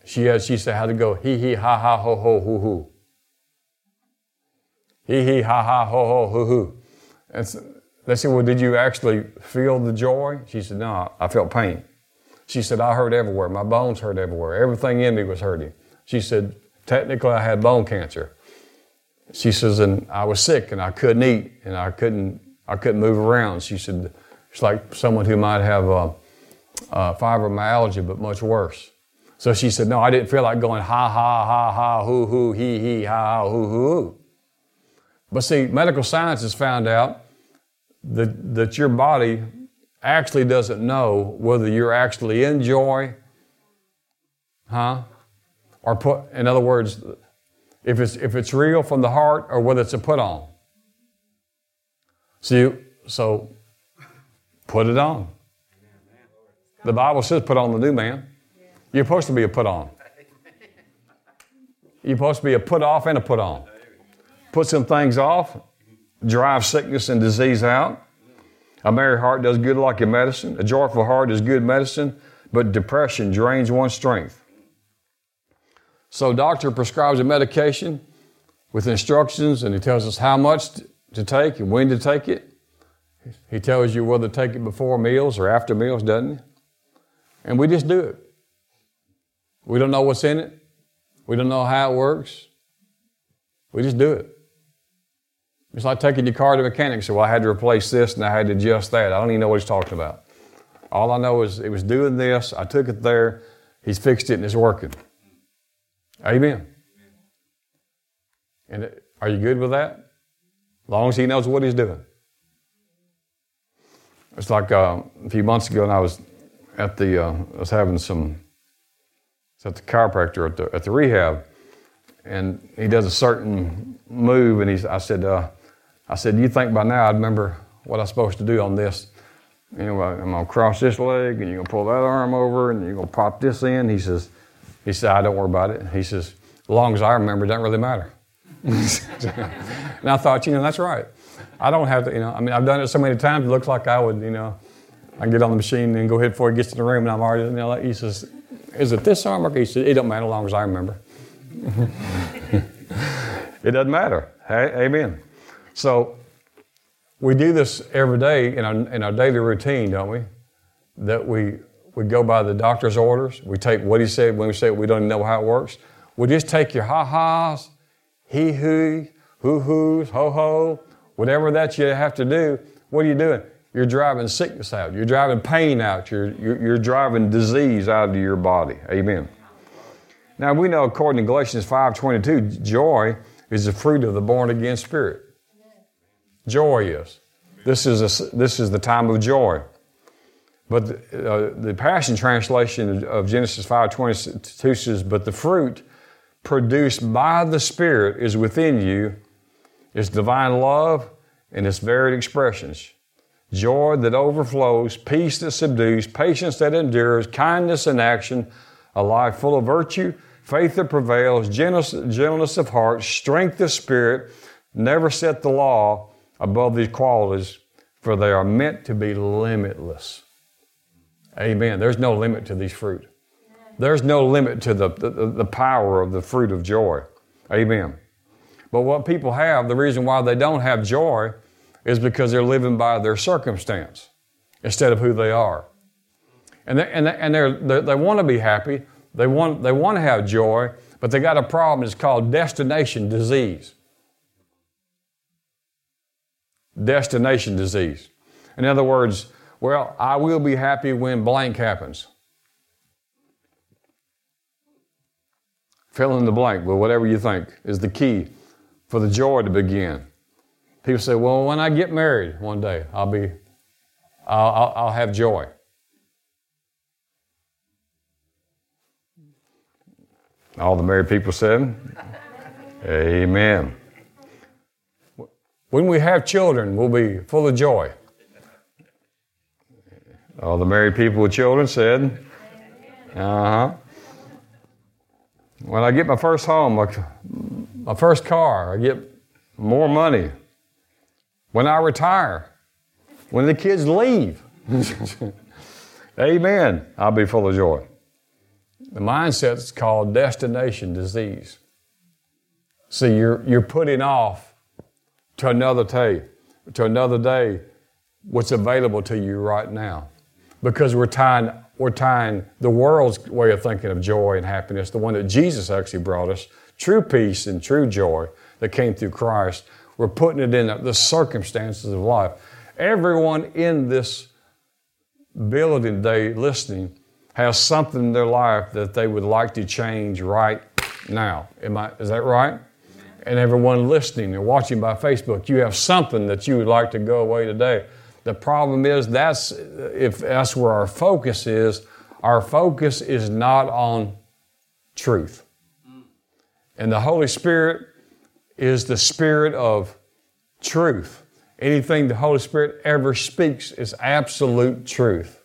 S1: She had, she said how to go hee hee ha ha ho ho hoo hoo. Hee hee ha ha ho ho hoo hoo. And so they said, Well, did you actually feel the joy? She said, No, I felt pain. She said, I hurt everywhere. My bones hurt everywhere. Everything in me was hurting. She said, Technically, I had bone cancer. She says, and I was sick and I couldn't eat and I couldn't, I couldn't move around. She said, it's like someone who might have uh, uh, fibromyalgia, but much worse. So she said, no, I didn't feel like going ha ha ha ha hoo hoo he he ha ha hoo hoo. But see, medical science has found out that, that your body actually doesn't know whether you're actually in joy, huh? Or put, in other words, if it's, if it's real from the heart or whether it's a put on. See, so put it on. The Bible says put on the new man. You're supposed to be a put on. You're supposed to be a put off and a put on. Put some things off, drive sickness and disease out. A merry heart does good like a medicine. A joyful heart is good medicine, but depression drains one's strength. So, doctor prescribes a medication with instructions, and he tells us how much to take and when to take it. He tells you whether to take it before meals or after meals, doesn't he? And we just do it. We don't know what's in it. We don't know how it works. We just do it. It's like taking your car to the mechanic. So well, I had to replace this and I had to adjust that. I don't even know what he's talking about. All I know is it was doing this. I took it there. He's fixed it and it's working. Amen. And are you good with that? As long as he knows what he's doing. It's like uh, a few months ago, and I was at the, uh, I was having some, at the chiropractor at the, at the rehab, and he does a certain move, and he's, I said, uh, I said, you think by now I'd remember what I'm supposed to do on this. You know, I'm gonna cross this leg, and you're gonna pull that arm over, and you're gonna pop this in. He says, he said, I don't worry about it. He says, as long as I remember, it doesn't really matter. [laughs] and I thought, you know, that's right. I don't have to, you know, I mean, I've done it so many times, it looks like I would, you know, I get on the machine and go ahead before he gets to the room, and I'm already, you know, he says, is it this arm? or He says, it don't matter as long as I remember. [laughs] it doesn't matter. Hey, amen. So we do this every day in our, in our daily routine, don't we? That we we go by the doctor's orders. We take what he said when we say we don't know how it works. We just take your ha ha's, he hoo, hoo hoos, ho ho, whatever that you have to do. What are you doing? You're driving sickness out. You're driving pain out. You're, you're, you're driving disease out of your body. Amen. Now we know according to Galatians 5:22, joy is the fruit of the born again spirit. Joy is. This is, a, this is the time of joy. But the, uh, the Passion Translation of Genesis 5.22 says, But the fruit produced by the Spirit is within you, is divine love in its varied expressions. Joy that overflows, peace that subdues, patience that endures, kindness in action, a life full of virtue, faith that prevails, gentleness of heart, strength of spirit. Never set the law above these qualities, for they are meant to be limitless. Amen. There's no limit to these fruit. There's no limit to the, the, the power of the fruit of joy. Amen. But what people have, the reason why they don't have joy is because they're living by their circumstance instead of who they are. And they, and they, and they're, they they want to be happy, they want, they want to have joy, But they got a problem. It's called destination disease. Destination disease. In other words, well, I will be happy when blank happens. Fill in the blank with whatever you think is the key for the joy to begin. People say, well, when I get married one day, I'll be, I'll, I'll, I'll have joy. All the married people said, Amen. When we have children, we'll be full of joy. All the married people with children said, Uh huh. When I get my first home, my, first car, I get more money. When I retire, when the kids leave, [laughs] amen, I'll be full of joy. The mindset is called destination disease. See, you're, you're putting off to another day, to another day what's available to you right now. Because we're tying, we're tying the world's way of thinking of joy and happiness, the one that Jesus actually brought us, true peace and true joy that came through Christ. We're putting it in the circumstances of life. Everyone in this building today listening has something in their life that they would like to change right now. Am I, is that right? And everyone listening and watching by Facebook, you have something that you would like to go away today. The problem is that's if that's where our focus is, our focus is not on truth. And the Holy Spirit is the spirit of truth. Anything the Holy Spirit ever speaks is absolute truth.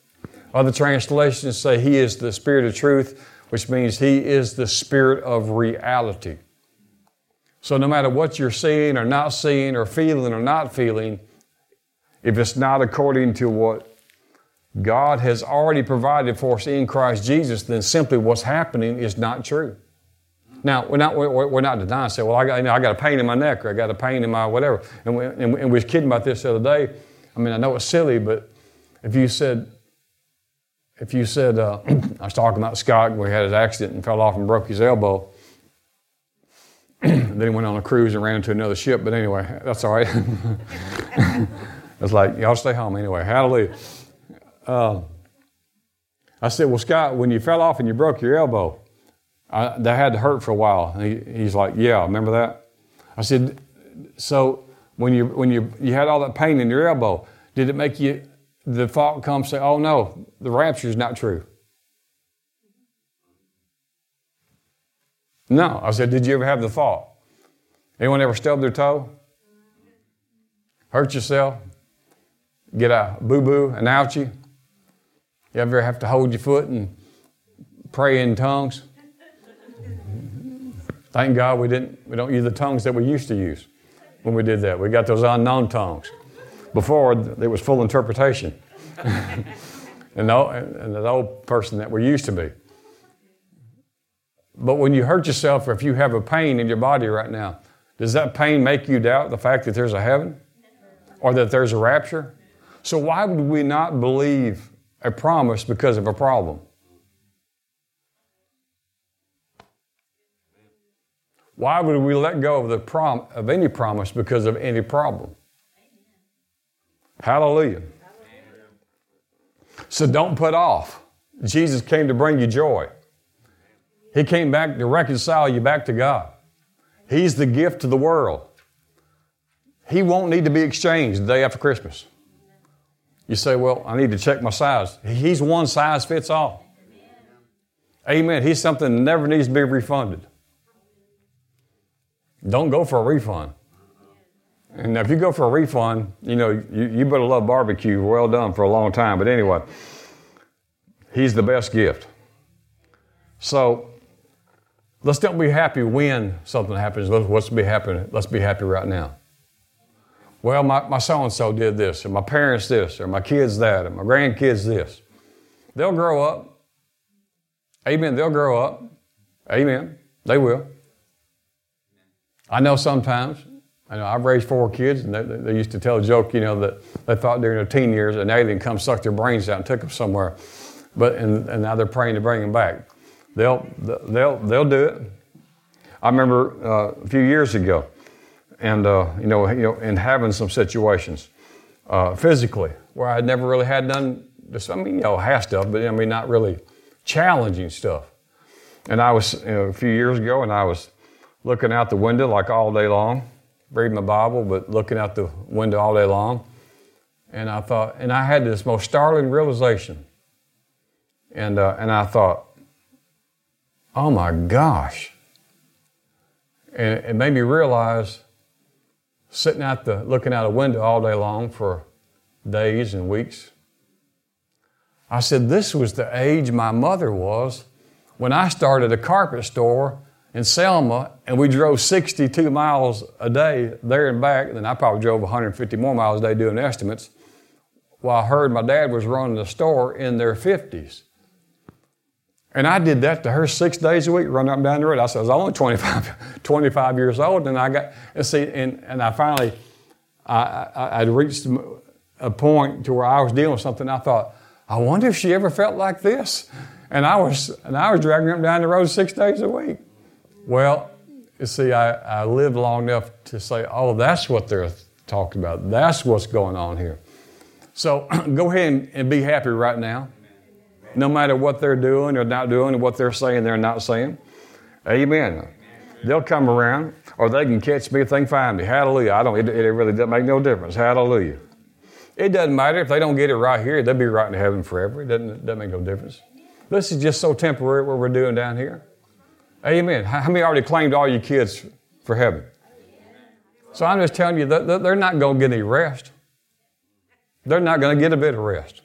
S1: Other translations say He is the Spirit of truth, which means He is the Spirit of reality. So no matter what you're seeing or not seeing or feeling or not feeling, if it's not according to what God has already provided for us in Christ Jesus, then simply what's happening is not true. Now, we're not, we're, not denying, say, well, I got, you know, I got a pain in my neck or I got a pain in my whatever. And we, and we was kidding about this the other day. I mean, I know it's silly, but if you said, if you said, uh, [clears throat] I was talking about Scott where he had his accident and fell off and broke his elbow. [clears throat] then he went on a cruise and ran into another ship, but anyway, that's all right. [laughs] it's like, y'all stay home anyway. Hallelujah. Uh, I said, well, Scott, when you fell off and you broke your elbow, I, that had to hurt for a while. He, he's like, yeah, remember that? I said, so when you when you you had all that pain in your elbow, did it make you the thought come say, oh no, the rapture is not true? No. I said, did you ever have the thought? Anyone ever stubbed their toe? Hurt yourself? Get a boo boo, an ouchie? You ever have to hold your foot and pray in tongues? Thank God we didn't we don't use the tongues that we used to use when we did that. We got those unknown tongues. Before it was full interpretation. [laughs] and, the, and the old person that we used to be. But when you hurt yourself or if you have a pain in your body right now, does that pain make you doubt the fact that there's a heaven? Or that there's a rapture? So why would we not believe a promise because of a problem? Why would we let go of the prom- of any promise because of any problem? Hallelujah. So don't put off. Jesus came to bring you joy. He came back to reconcile you back to God. He's the gift to the world. He won't need to be exchanged the day after Christmas. You say, Well, I need to check my size. He's one size fits all. Amen. He's something that never needs to be refunded. Don't go for a refund. And if you go for a refund, you know, you, you better love barbecue. Well done for a long time. But anyway, he's the best gift. So let's don't be happy when something happens. Let's, let's be happy. Let's be happy right now. Well, my, my so-and-so did this, or my parents this, or my kids that, or my grandkids this. They'll grow up. Amen. They'll grow up. Amen. They will. I know sometimes, I know I've raised four kids, and they, they, used to tell a joke, you know, that they thought during their teen years an alien come suck their brains out and took them somewhere, but and, and now they're praying to bring them back. They'll they'll they'll do it. I remember uh, a few years ago, and uh, you know, you know, in having some situations uh, physically where I'd never really had this. I mean, you know, have stuff, but I mean, not really challenging stuff. And I was you know, a few years ago, and I was looking out the window like all day long, reading my Bible, but looking out the window all day long. And I thought, and I had this most startling realization. And, uh, and I thought, oh my gosh. And it made me realize, sitting out the, looking out a window all day long for days and weeks, I said, this was the age my mother was when I started a carpet store in Selma and we drove 62 miles a day there and back, and then I probably drove 150 more miles a day doing estimates, while I heard my dad was running the store in their 50s. And I did that to her six days a week, running up and down the road. I said, I was only 25, [laughs] 25 years old, and I got, and see, and, and I finally, I, I, I'd reached a point to where I was dealing with something. I thought, I wonder if she ever felt like this. And I was, and I was dragging her down the road six days a week. Well, you see, I, I lived long enough to say, oh, that's what they're talking about. That's what's going on here. So [clears throat] go ahead and, and be happy right now no matter what they're doing or not doing, and what they're saying, they're not saying. Amen. They'll come around, or they can catch me if they find me. Hallelujah. I don't. It, it really doesn't make no difference. Hallelujah. It doesn't matter if they don't get it right here; they'll be right in heaven forever. It doesn't, it doesn't make no difference. This is just so temporary what we're doing down here. Amen. How many already claimed all your kids for heaven? So I'm just telling you that they're not going to get any rest. They're not going to get a bit of rest.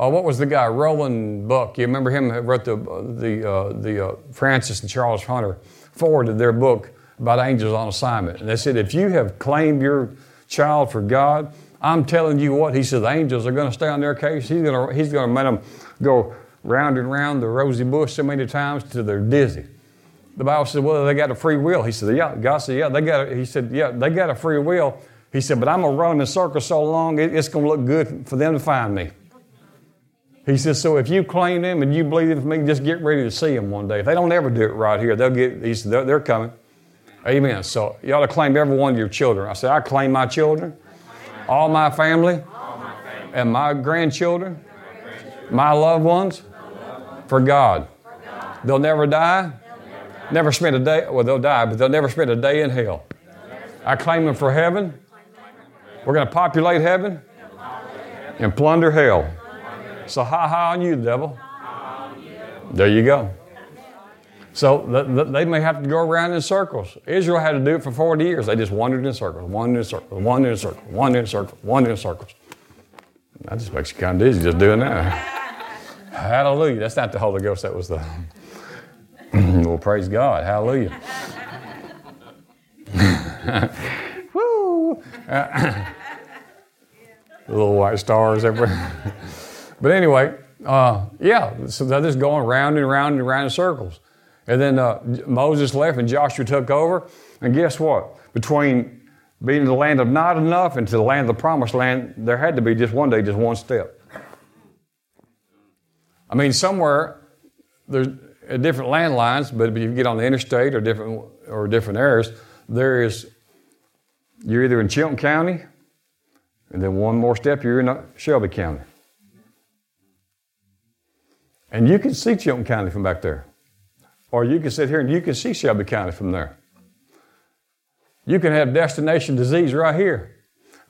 S1: Uh, what was the guy? Roland Buck. You remember him? who Wrote the the uh, the uh, Frances and Charles Hunter forwarded their book about angels on assignment, and they said if you have claimed your child for God, I'm telling you what. He said the angels are going to stay on their case. He's going to he's going to make them go round and round the rosy bush so many times till they're dizzy. The Bible said, well, they got a free will. He said, yeah. God said, yeah, they got. A, he said, yeah, they got a free will. He said, but I'm gonna run them in circles so long, it's gonna look good for them to find me. He says, so if you claim them and you believe in me, just get ready to see them one day. If they don't ever do it right here, they'll get, he said, they're, they're coming. Amen. So you ought to claim every one of your children. I said, I claim my children, all my family, and my grandchildren, my loved ones, for God. They'll never die, never spend a day, well, they'll die, but they'll never spend a day in hell. I claim them for heaven. We're going to populate heaven and plunder hell. So, ha ha on you, devil. There you go. So they may have to go around in circles. Israel had to do it for 40 years. They just wandered in circles, wandered in circles, wandered in circles, wandered in circles, wandered in circles. That just makes you kind of dizzy just doing that. Hallelujah. That's not the Holy Ghost. That was the. [clears throat] well, praise God. Hallelujah. [laughs] Woo! Uh, [laughs] little white stars everywhere. [laughs] But anyway, uh, yeah, so they're just going round and round and round in circles. And then uh, Moses left and Joshua took over. And guess what? Between being in the land of not enough and to the land of the promised land, there had to be just one day, just one step. I mean, somewhere there's different landlines, but if you get on the interstate or different or different areas, there is you're either in Chilton County, and then one more step, you're in Shelby County. And you can see Chilton County from back there. Or you can sit here and you can see Shelby County from there. You can have destination disease right here.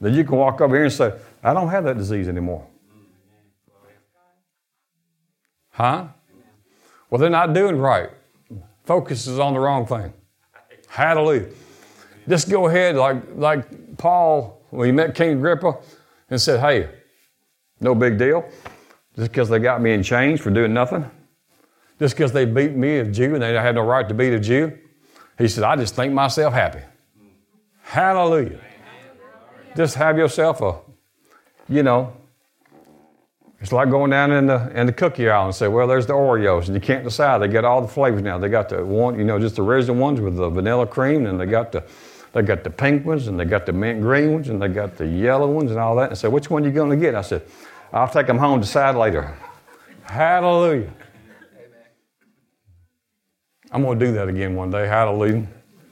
S1: Then you can walk over here and say, I don't have that disease anymore. Huh? Well, they're not doing right. Focus is on the wrong thing. Hallelujah. Just go ahead, like, like Paul, when he met King Agrippa, and said, Hey, no big deal. Just because they got me in chains for doing nothing? Just because they beat me, a Jew, and they had no right to beat a Jew? He said, I just think myself happy. Hallelujah. Just have yourself a, you know, it's like going down in the in the cookie aisle and say, well, there's the Oreos, and you can't decide. They got all the flavors now. They got the one, you know, just the original ones with the vanilla cream, and they got the they got the pink ones, and they got the mint green ones, and they got the yellow ones, and all that. And said, which one are you going to get? I said, I'll take them home to decide later. Hallelujah. I'm going to do that again one day. Hallelujah.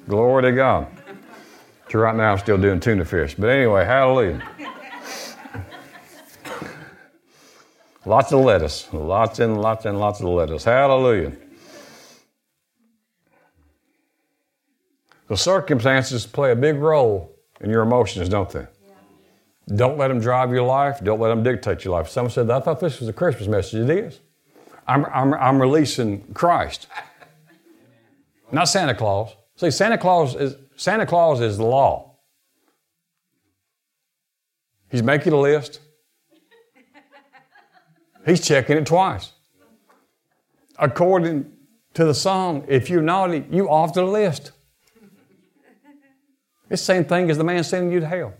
S1: Glory to God. So right now I'm still doing tuna fish. But anyway, hallelujah. lots of lettuce. Lots and lots and lots of lettuce. Hallelujah. The circumstances play a big role in your emotions, don't they? Don't let them drive your life. Don't let them dictate your life. Someone said, I thought this was a Christmas message. It is. I'm, I'm, I'm releasing Christ, not Santa Claus. See, Santa Claus is, Santa Claus is the law. He's making a list. He's checking it twice. According to the song, if you're naughty, you off the list. It's the same thing as the man sending you to hell.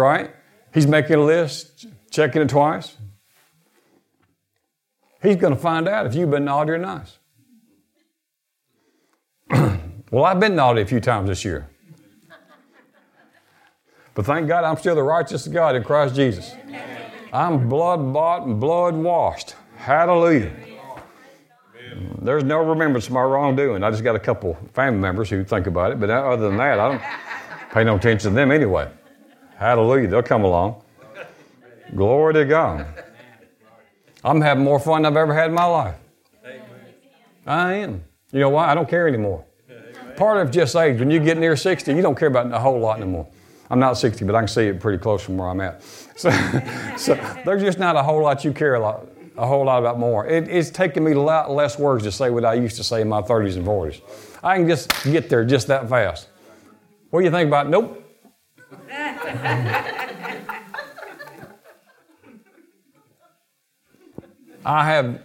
S1: Right? He's making a list, checking it twice. He's going to find out if you've been naughty or nice. [clears throat] well, I've been naughty a few times this year. But thank God I'm still the righteous God in Christ Jesus. I'm blood bought and blood washed. Hallelujah. There's no remembrance of my wrongdoing. I just got a couple family members who think about it, but other than that, I don't pay no attention to them anyway. Hallelujah. They'll come along. Glory to God. I'm having more fun than I've ever had in my life. I am. You know why? I don't care anymore. Part of just age, when you get near 60, you don't care about a whole lot anymore. I'm not 60, but I can see it pretty close from where I'm at. So, [laughs] so there's just not a whole lot you care a lot a whole lot about more. It, it's taken me a lot less words to say what I used to say in my 30s and 40s. I can just get there just that fast. What do you think about? Nope. I have,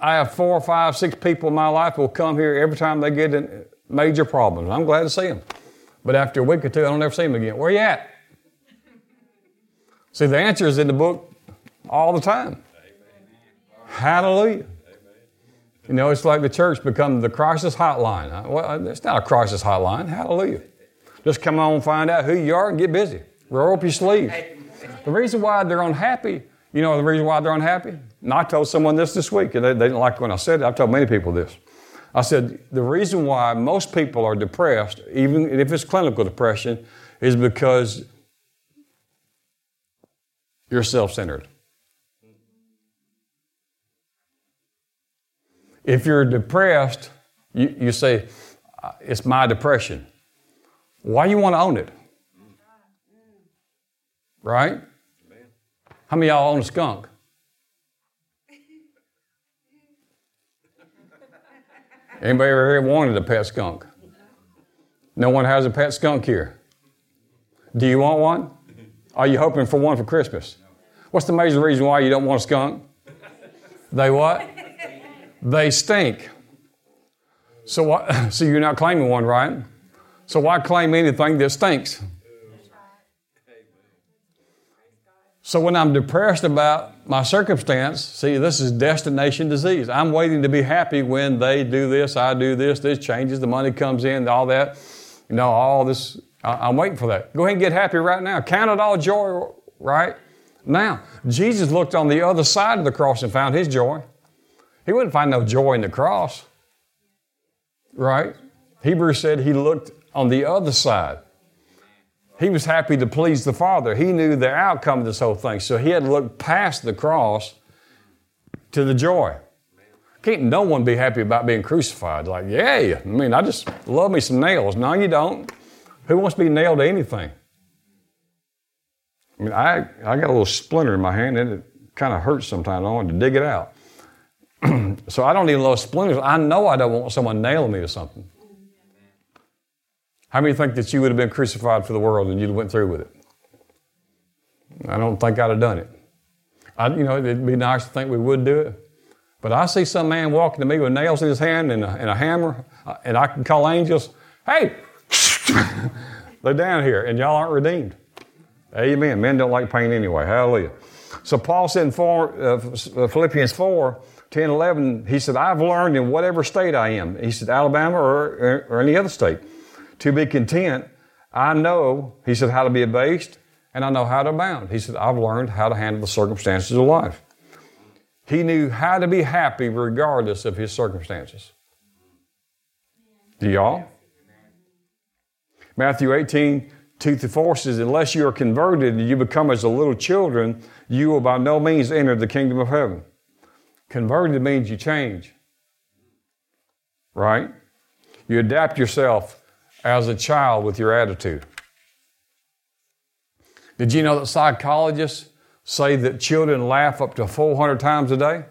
S1: I have four, five, six people in my life will come here every time they get in major problems. I'm glad to see them. But after a week or two, I don't ever see them again. Where you at? See, the answer is in the book all the time. Hallelujah. You know, it's like the church become the crisis hotline. Well, it's not a crisis hotline. Hallelujah. Just come on, find out who you are, and get busy. Roll up your sleeves. The reason why they're unhappy, you know, the reason why they're unhappy. And I told someone this this week, and they, they didn't like when I said it. I've told many people this. I said the reason why most people are depressed, even if it's clinical depression, is because you're self-centered. If you're depressed, you, you say, uh, It's my depression. Why you want to own it? Right? How many y'all own a skunk? Anybody ever here wanted a pet skunk? No one has a pet skunk here. Do you want one? Are you hoping for one for Christmas? What's the major reason why you don't want a skunk? They what? They stink. So what? [laughs] So you're not claiming one, right? So why claim anything that stinks? So when I'm depressed about my circumstance, see, this is destination disease. I'm waiting to be happy when they do this, I do this, this changes, the money comes in, all that. You know, all this. I'm waiting for that. Go ahead and get happy right now. Count it all joy right now. Jesus looked on the other side of the cross and found his joy. He wouldn't find no joy in the cross. Right? Hebrews said he looked on the other side. He was happy to please the Father. He knew the outcome of this whole thing. So he had to look past the cross to the joy. Can't no one be happy about being crucified? Like, yeah, I mean, I just love me some nails. No, you don't. Who wants to be nailed to anything? I mean, I, I got a little splinter in my hand and it kind of hurts sometimes. I want to dig it out. [clears throat] so I don't even love splinters. I know I don't want someone nailing me to something. How many think that you would have been crucified for the world and you'd have went through with it? I don't think I'd have done it. I, you know, it'd be nice to think we would do it. But I see some man walking to me with nails in his hand and a, and a hammer, uh, and I can call angels, hey, [laughs] they're down here, and y'all aren't redeemed. Amen. Men don't like pain anyway. Hallelujah. So Paul said in four, uh, Philippians 4, 10, 11, he said, I've learned in whatever state I am. He said, Alabama or, or any other state, to be content. I know, he said, how to be abased and I know how to abound. He said, I've learned how to handle the circumstances of life. He knew how to be happy regardless of his circumstances. Do y'all? Matthew 18, 2 to 4 says, Unless you are converted and you become as little children, you will by no means enter the kingdom of heaven. Converted means you change, right? You adapt yourself as a child with your attitude. Did you know that psychologists say that children laugh up to 400 times a day?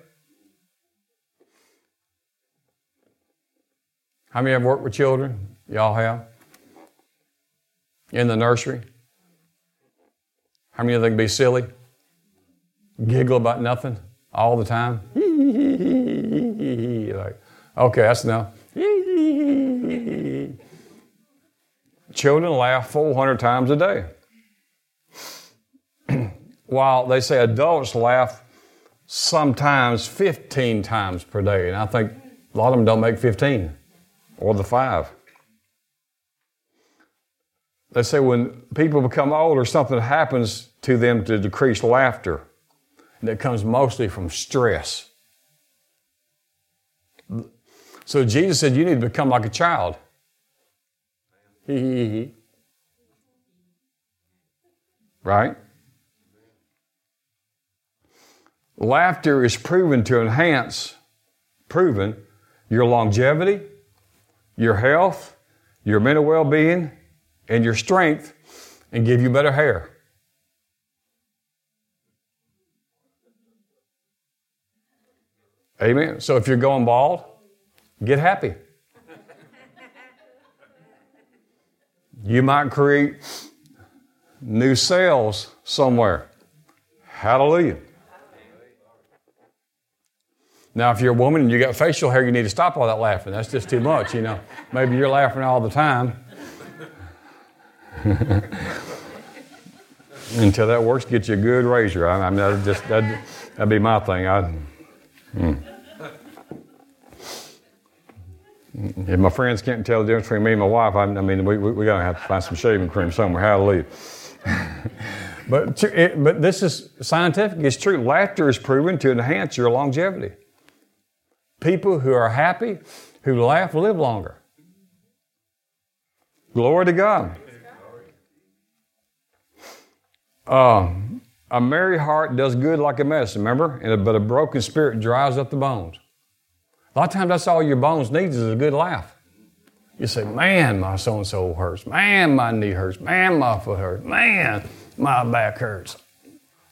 S1: How many have worked with children? Y'all have? In the nursery? How many of them can be silly? Giggle about nothing all the time? [laughs] like, okay, that's enough. [laughs] Children laugh 400 times a day. [clears throat] While they say adults laugh sometimes 15 times per day. And I think a lot of them don't make 15 or the five. They say when people become older, something happens to them to decrease laughter. And it comes mostly from stress. So Jesus said, You need to become like a child. [laughs] right? Laughter is proven to enhance, proven, your longevity, your health, your mental well being, and your strength, and give you better hair. Amen. So if you're going bald, get happy. You might create new cells somewhere. Hallelujah. Now, if you're a woman and you got facial hair, you need to stop all that laughing. That's just too much, you know. Maybe you're laughing all the time. [laughs] Until that works, get you a good razor. I, mean, that'd just that'd, that'd be my thing. I, hmm. If my friends can't tell the difference between me and my wife, I, I mean, we, we, we got to have to find some shaving cream somewhere. Hallelujah. [laughs] but, it, but this is scientific. It's true. Laughter is proven to enhance your longevity. People who are happy, who laugh, live longer. Glory to God. Uh, a merry heart does good like a medicine, remember? But a broken spirit dries up the bones. A lot of times that's all your bones need is a good laugh. You say, man, my so and so hurts. Man, my knee hurts. Man, my foot hurts. Man, my back hurts.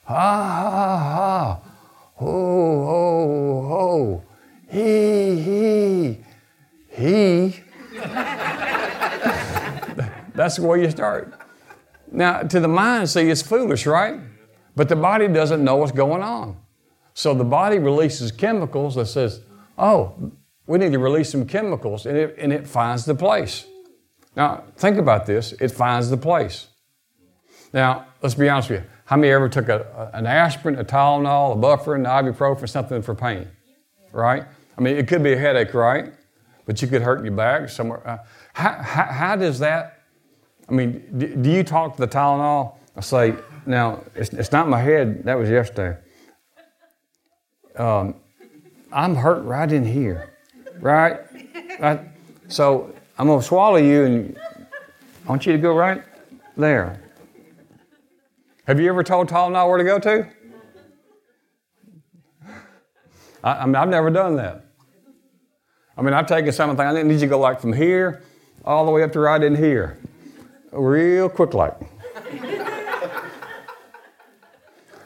S1: Ha ha ha. Ho ho ho. He he he. That's where you start. Now, to the mind, see, it's foolish, right? But the body doesn't know what's going on. So the body releases chemicals that says, oh, we need to release some chemicals, and it, and it finds the place. Now, think about this it finds the place. Now, let's be honest with you. How many ever took a, an aspirin, a Tylenol, a bufferin, ibuprofen, something for pain? Right? I mean, it could be a headache, right? But you could hurt your back somewhere. Uh, how, how, how, does that, I mean, do, do, you talk to the Tylenol? I say, now, it's, it's not my head, that was yesterday. Um, I'm hurt right in here, right? right? So I'm going to swallow you and I want you to go right there. Have you ever told Tylenol where to go to? I, I mean, I've never done that. I mean, I've taken something, I didn't need you to go like from here all the way up to right in here, real quick like. [laughs]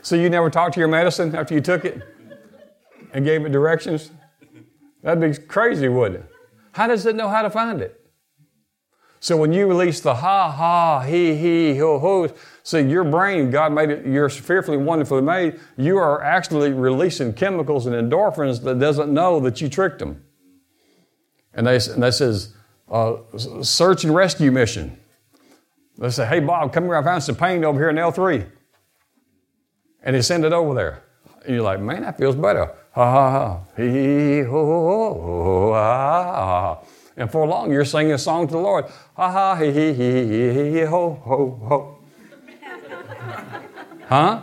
S1: so you never talked to your medicine after you took it? And gave it directions? That'd be crazy, wouldn't it? How does it know how to find it? So when you release the ha ha, he he, ho ho, so your brain, God made it, you're fearfully wonderfully made, you are actually releasing chemicals and endorphins that doesn't know that you tricked them. And they, and that says, uh, search and rescue mission. They say, hey Bob, come here, I found some pain over here in L3. And they send it over there. And you're like, man, that feels better ha ha ha, he ho ho ha. And for long you're singing a song to the Lord. Ha ha he he he he ho ho ho. [laughs] huh?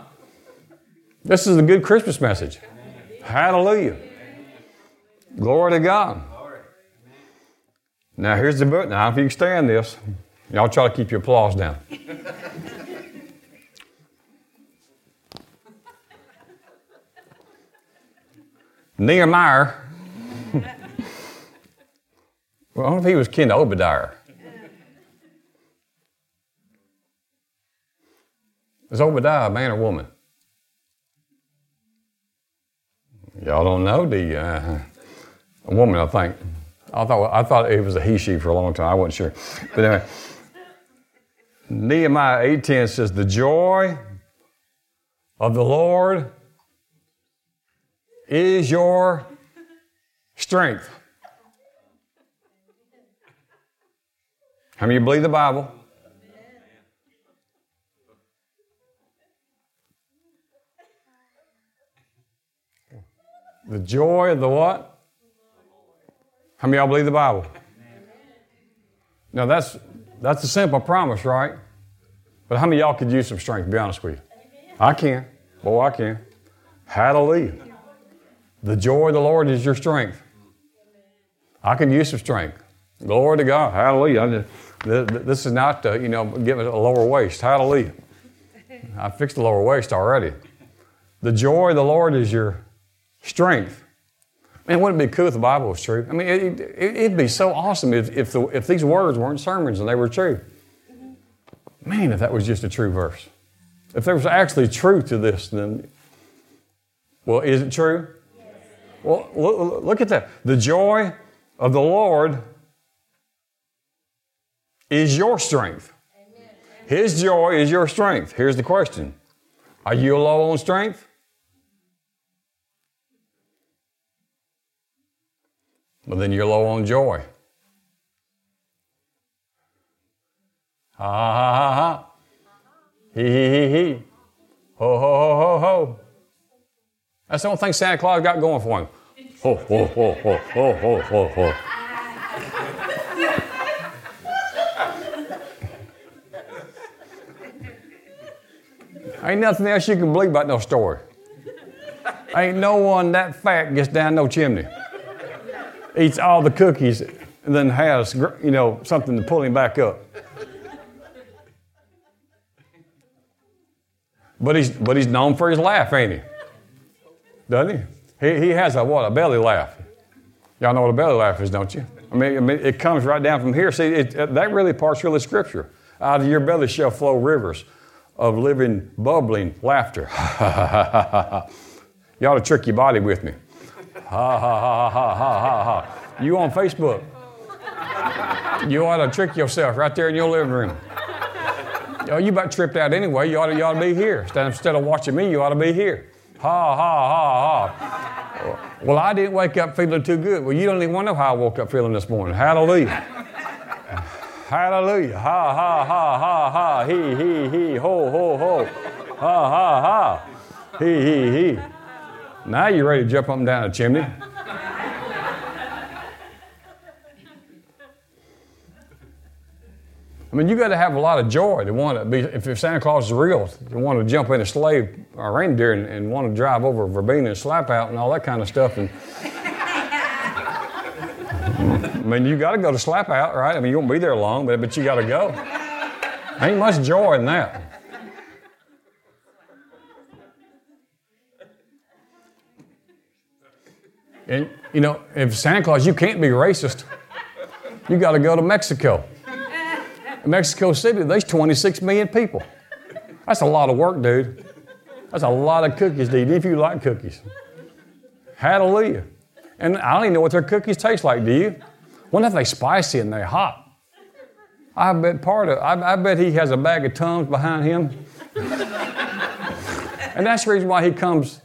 S1: This is a good Christmas message. Hallelujah. Glory to God. Now here's the book. Now if you can stand this, y'all try to keep your applause down. Nehemiah. well, I don't know if he was kin to Obadiah. Is Obadiah a man or woman? Y'all don't know, do you? Uh, a woman, I think. I thought I thought it was a he she for a long time. I wasn't sure, but anyway. Nehemiah 8:10 says, "The joy of the Lord is your strength." How many of you believe the Bible? The joy of the what? How many of y'all believe the Bible? Now that's that's a simple promise, right? But how many of y'all could use some strength? Be honest with you, I can. Boy, I can. Hallelujah. The joy of the Lord is your strength. I can use some strength. Glory to God. Hallelujah. This is not, uh, you know, giving a lower waist. Hallelujah. I fixed the lower waist already. The joy of the Lord is your strength. Man, wouldn't it be cool if the Bible was true? I mean, it, would be so awesome if, if, the, if these words weren't sermons and they were true. Man, if that was just a true verse. If there was actually truth to this, then, well, is it true? Well, look, look at that. The joy of the Lord is your strength. Amen. His joy is your strength. Here's the question Are you low on strength? Well, then you're low on joy. Ha ha ha ha. He he he he. Ho ho ho ho ho. That's the only thing Santa Claus got going for him. Ho ho ho ho ho ho ho ho. Ain't nothing else you can believe about no story. Ain't no one that fat gets down no chimney. Eats all the cookies and then has, you know, something to pull him back up. But he's, but he's known for his laugh, ain't he? Doesn't he? He, he has a what? A belly laugh. Y'all know what a belly laugh is, don't you? I mean, I mean it comes right down from here. See, it, uh, that really part's really scripture. Out of your belly shall flow rivers of living, bubbling laughter. [laughs] you ought to trick your body with me. Ha ha ha ha ha ha ha. You on Facebook? You ought to trick yourself right there in your living room. Oh, you about tripped out anyway. You ought to, you ought to be here. Instead of watching me, you ought to be here. Ha, ha, ha, ha. Well, I didn't wake up feeling too good. Well, you don't even want know how I woke up feeling this morning. Hallelujah. Hallelujah. Ha, ha, ha, ha, ha. He, he, he. Ho, ho, ho. Ha, ha, ha. He, he, he. Now you're ready to jump up and down a chimney. I mean, you got to have a lot of joy to want to be, if Santa Claus is real, to want to jump in a sleigh or reindeer and, and want to drive over Verbena and Slapout and all that kind of stuff. And [laughs] I mean, you got to go to Slapout, right? I mean, you won't be there long, but, but you got to go. Ain't much joy in that. And, you know, if Santa Claus, you can't be racist. You got to go to Mexico. Mexico City, there's 26 million people. That's a lot of work, dude. That's a lot of cookies dude, if you like cookies. Hallelujah. And I don't even know what their cookies taste like, do you? Wonder if they spicy and they hot. I bet part of I, I bet he has a bag of Tums behind him. [laughs] and that's the reason why he comes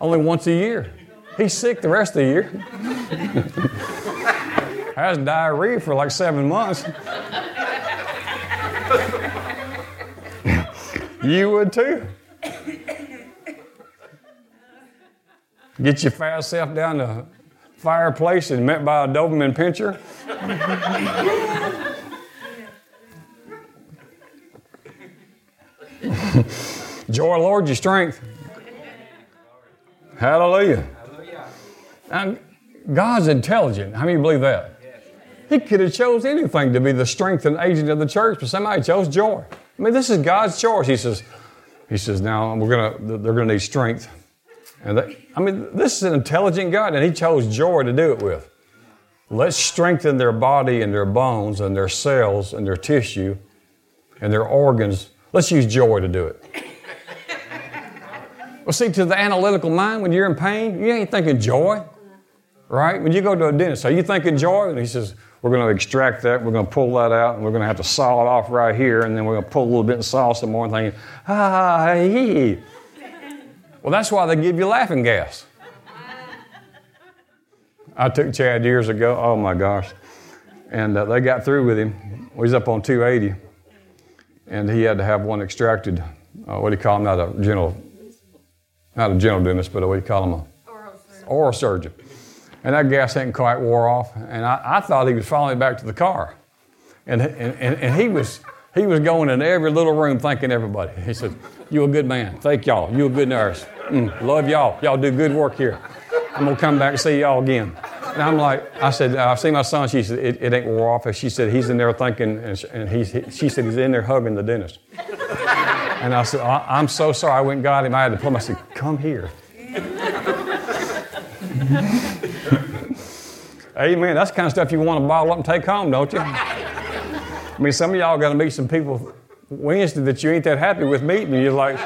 S1: only once a year. He's sick the rest of the year. [laughs] has diarrhea for like seven months. You would too. Get your fat self down the fireplace and met by a Doberman pinscher. Joy, Lord, your strength. Hallelujah. Now, God's intelligent. How many believe that? He could have chose anything to be the strength and agent of the church, but somebody chose joy. I mean, this is God's choice. He says, He says, now we're gonna, they're gonna need strength. And they, I mean, this is an intelligent God, and He chose joy to do it with. Let's strengthen their body and their bones and their cells and their tissue and their organs. Let's use joy to do it. well, see, to the analytical mind, when you're in pain, you ain't thinking joy, right? When you go to a dentist, are you thinking joy? And he says, we're going to extract that, we're going to pull that out, and we're going to have to saw it off right here, and then we're going to pull a little bit and saw some more and thinking, ah, hee. Well, that's why they give you laughing gas. I took Chad years ago. Oh my gosh. And uh, they got through with him. Well, he's up on 280. And he had to have one extracted. Uh, what do you call him? Not a general, not a general dentist, but what do you call him? A oral surgeon. Oral surgeon. And that gas hadn't quite wore off. And I, I thought he was following back to the car. And, and, and, and he was he was going in every little room thanking everybody. He said, You a good man. Thank y'all. You a good nurse. Mm, love y'all. Y'all do good work here. I'm going to come back and see y'all again. And I'm like, I said, I've seen my son. She said, it, it ain't wore off. And she said, he's in there thinking, and, and he's, she said, he's in there hugging the dentist. And I said, I'm so sorry. I went and got him. I had to pull him. I said, come here. Amen. That's the kind of stuff you want to bottle up and take home, don't you? I mean, some of y'all got to meet some people Wednesday that you ain't that happy with meeting. You're like,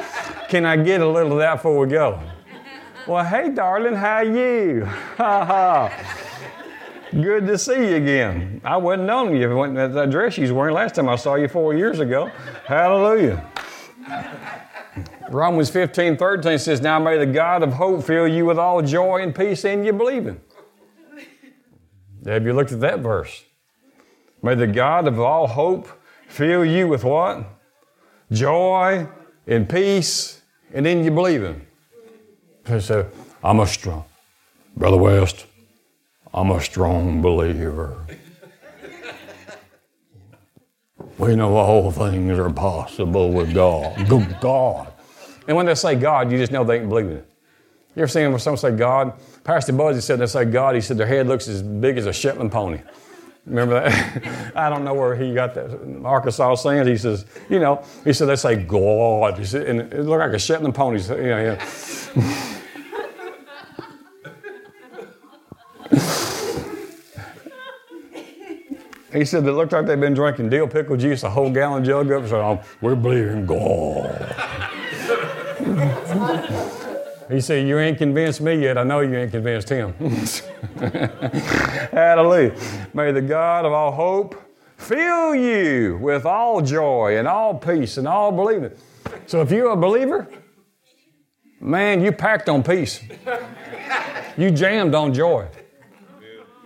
S1: can I get a little of that before we go? Well, hey, darling, how you? [laughs] Good to see you again. I wouldn't known you that, that dress you was wearing last time I saw you four years ago. Hallelujah. Romans 15, 13 says, Now may the God of hope fill you with all joy and peace in your believing. Have you looked at that verse? May the God of all hope fill you with what? Joy and peace and in your believing. So I'm a strong, Brother West, I'm a strong believer. we know all things are possible with God. Good God. And when they say God, you just know they ain't believing it. You ever seen when someone say God? Pastor Buzzy said they say God, he said their head looks as big as a Shetland pony. Remember that? [laughs] I don't know where he got that. Arkansas saying, he says, you know, he said they say God. He said, and it looked like a Shetland pony. You know, yeah. [laughs] He said it looked like they'd been drinking dill pickle juice, a whole gallon jug up. So um, we're believing God. [laughs] he said, You ain't convinced me yet. I know you ain't convinced him. [laughs] Hallelujah. May the God of all hope fill you with all joy and all peace and all believing. So if you're a believer, man, you packed on peace. You jammed on joy.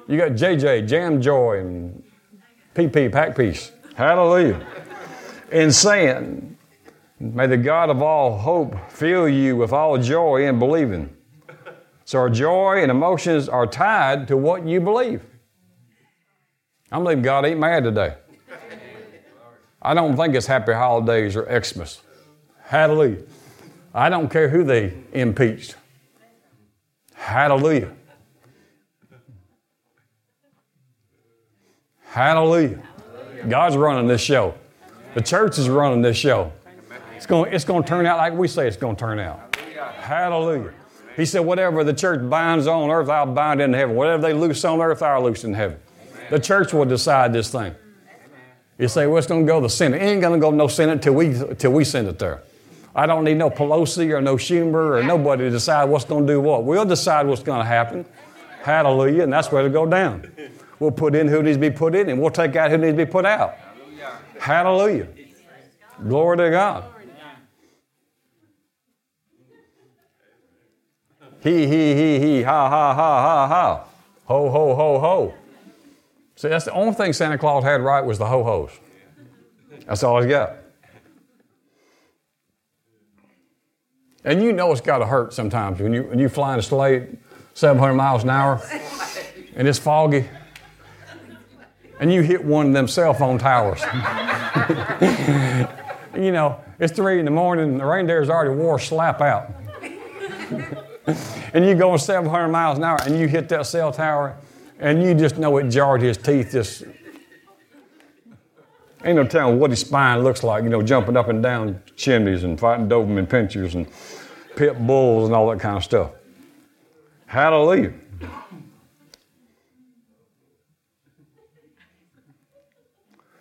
S1: You got JJ, jam joy, and PP, pack peace. Hallelujah. In saying, may the God of all hope fill you with all joy in believing. So our joy and emotions are tied to what you believe. I'm believing God ain't mad today. I don't think it's happy holidays or Xmas. Hallelujah. I don't care who they impeached. Hallelujah. Hallelujah. God's running this show. The church is running this show. It's going, it's going to turn out like we say it's going to turn out. Hallelujah. He said, Whatever the church binds on earth, I'll bind in heaven. Whatever they loose on earth, I'll loose in heaven. The church will decide this thing. You say, Well, it's going to go to the Senate. It ain't going to go no Senate till we, till we send it there. I don't need no Pelosi or no Schumer or nobody to decide what's going to do what. We'll decide what's going to happen. Hallelujah. And that's where it'll go down. We'll put in who needs to be put in, and we'll take out who needs to be put out. Hallelujah. Glory to God. He, he, he, he, ha, ha, ha, ha, ha. Ho, ho, ho, ho. See, that's the only thing Santa Claus had right was the ho hos. That's all he's got. And you know it's got to hurt sometimes when you when you fly in a sleigh 700 miles an hour and it's foggy and you hit one of them cell phone towers. [laughs] you know, it's three in the morning, the reindeer's already wore slap out. And you going 700 miles an hour and you hit that cell tower and you just know it jarred his teeth just ain't no telling what his spine looks like you know jumping up and down chimneys and fighting doberman pinschers and pit bulls and all that kind of stuff. Hallelujah.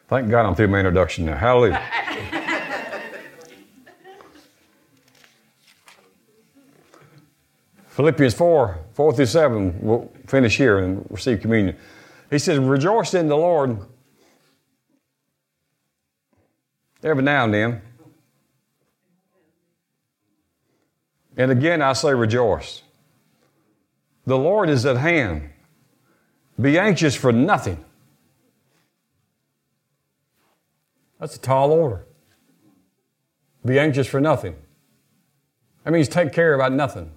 S1: Thank god i'm through my introduction now. Hallelujah [laughs] Philippians 4, 4 through 7, we'll finish here and receive communion. He says, Rejoice in the Lord every now and then. And again, I say rejoice. The Lord is at hand. Be anxious for nothing. That's a tall order. Be anxious for nothing. That means take care about nothing.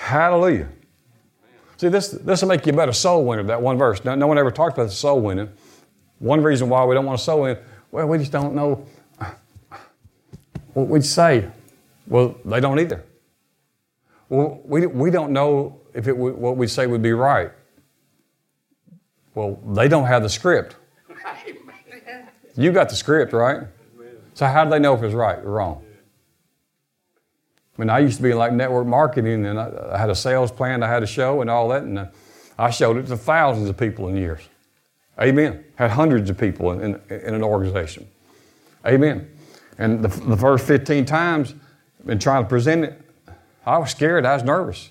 S1: Hallelujah. See, this, this will make you a better soul winner, that one verse. No, no one ever talked about the soul winning. One reason why we don't want to soul win, well, we just don't know what we'd say. Well, they don't either. Well, we, we don't know if it what we say would be right. Well, they don't have the script. You got the script, right? So how do they know if it's right or wrong? I mean, I used to be in like network marketing, and I, I had a sales plan, I had a show, and all that, and I showed it to thousands of people in years. Amen. Had hundreds of people in, in, in an organization. Amen. And the, the, first 15 times, been trying to present it, I was scared, I was nervous.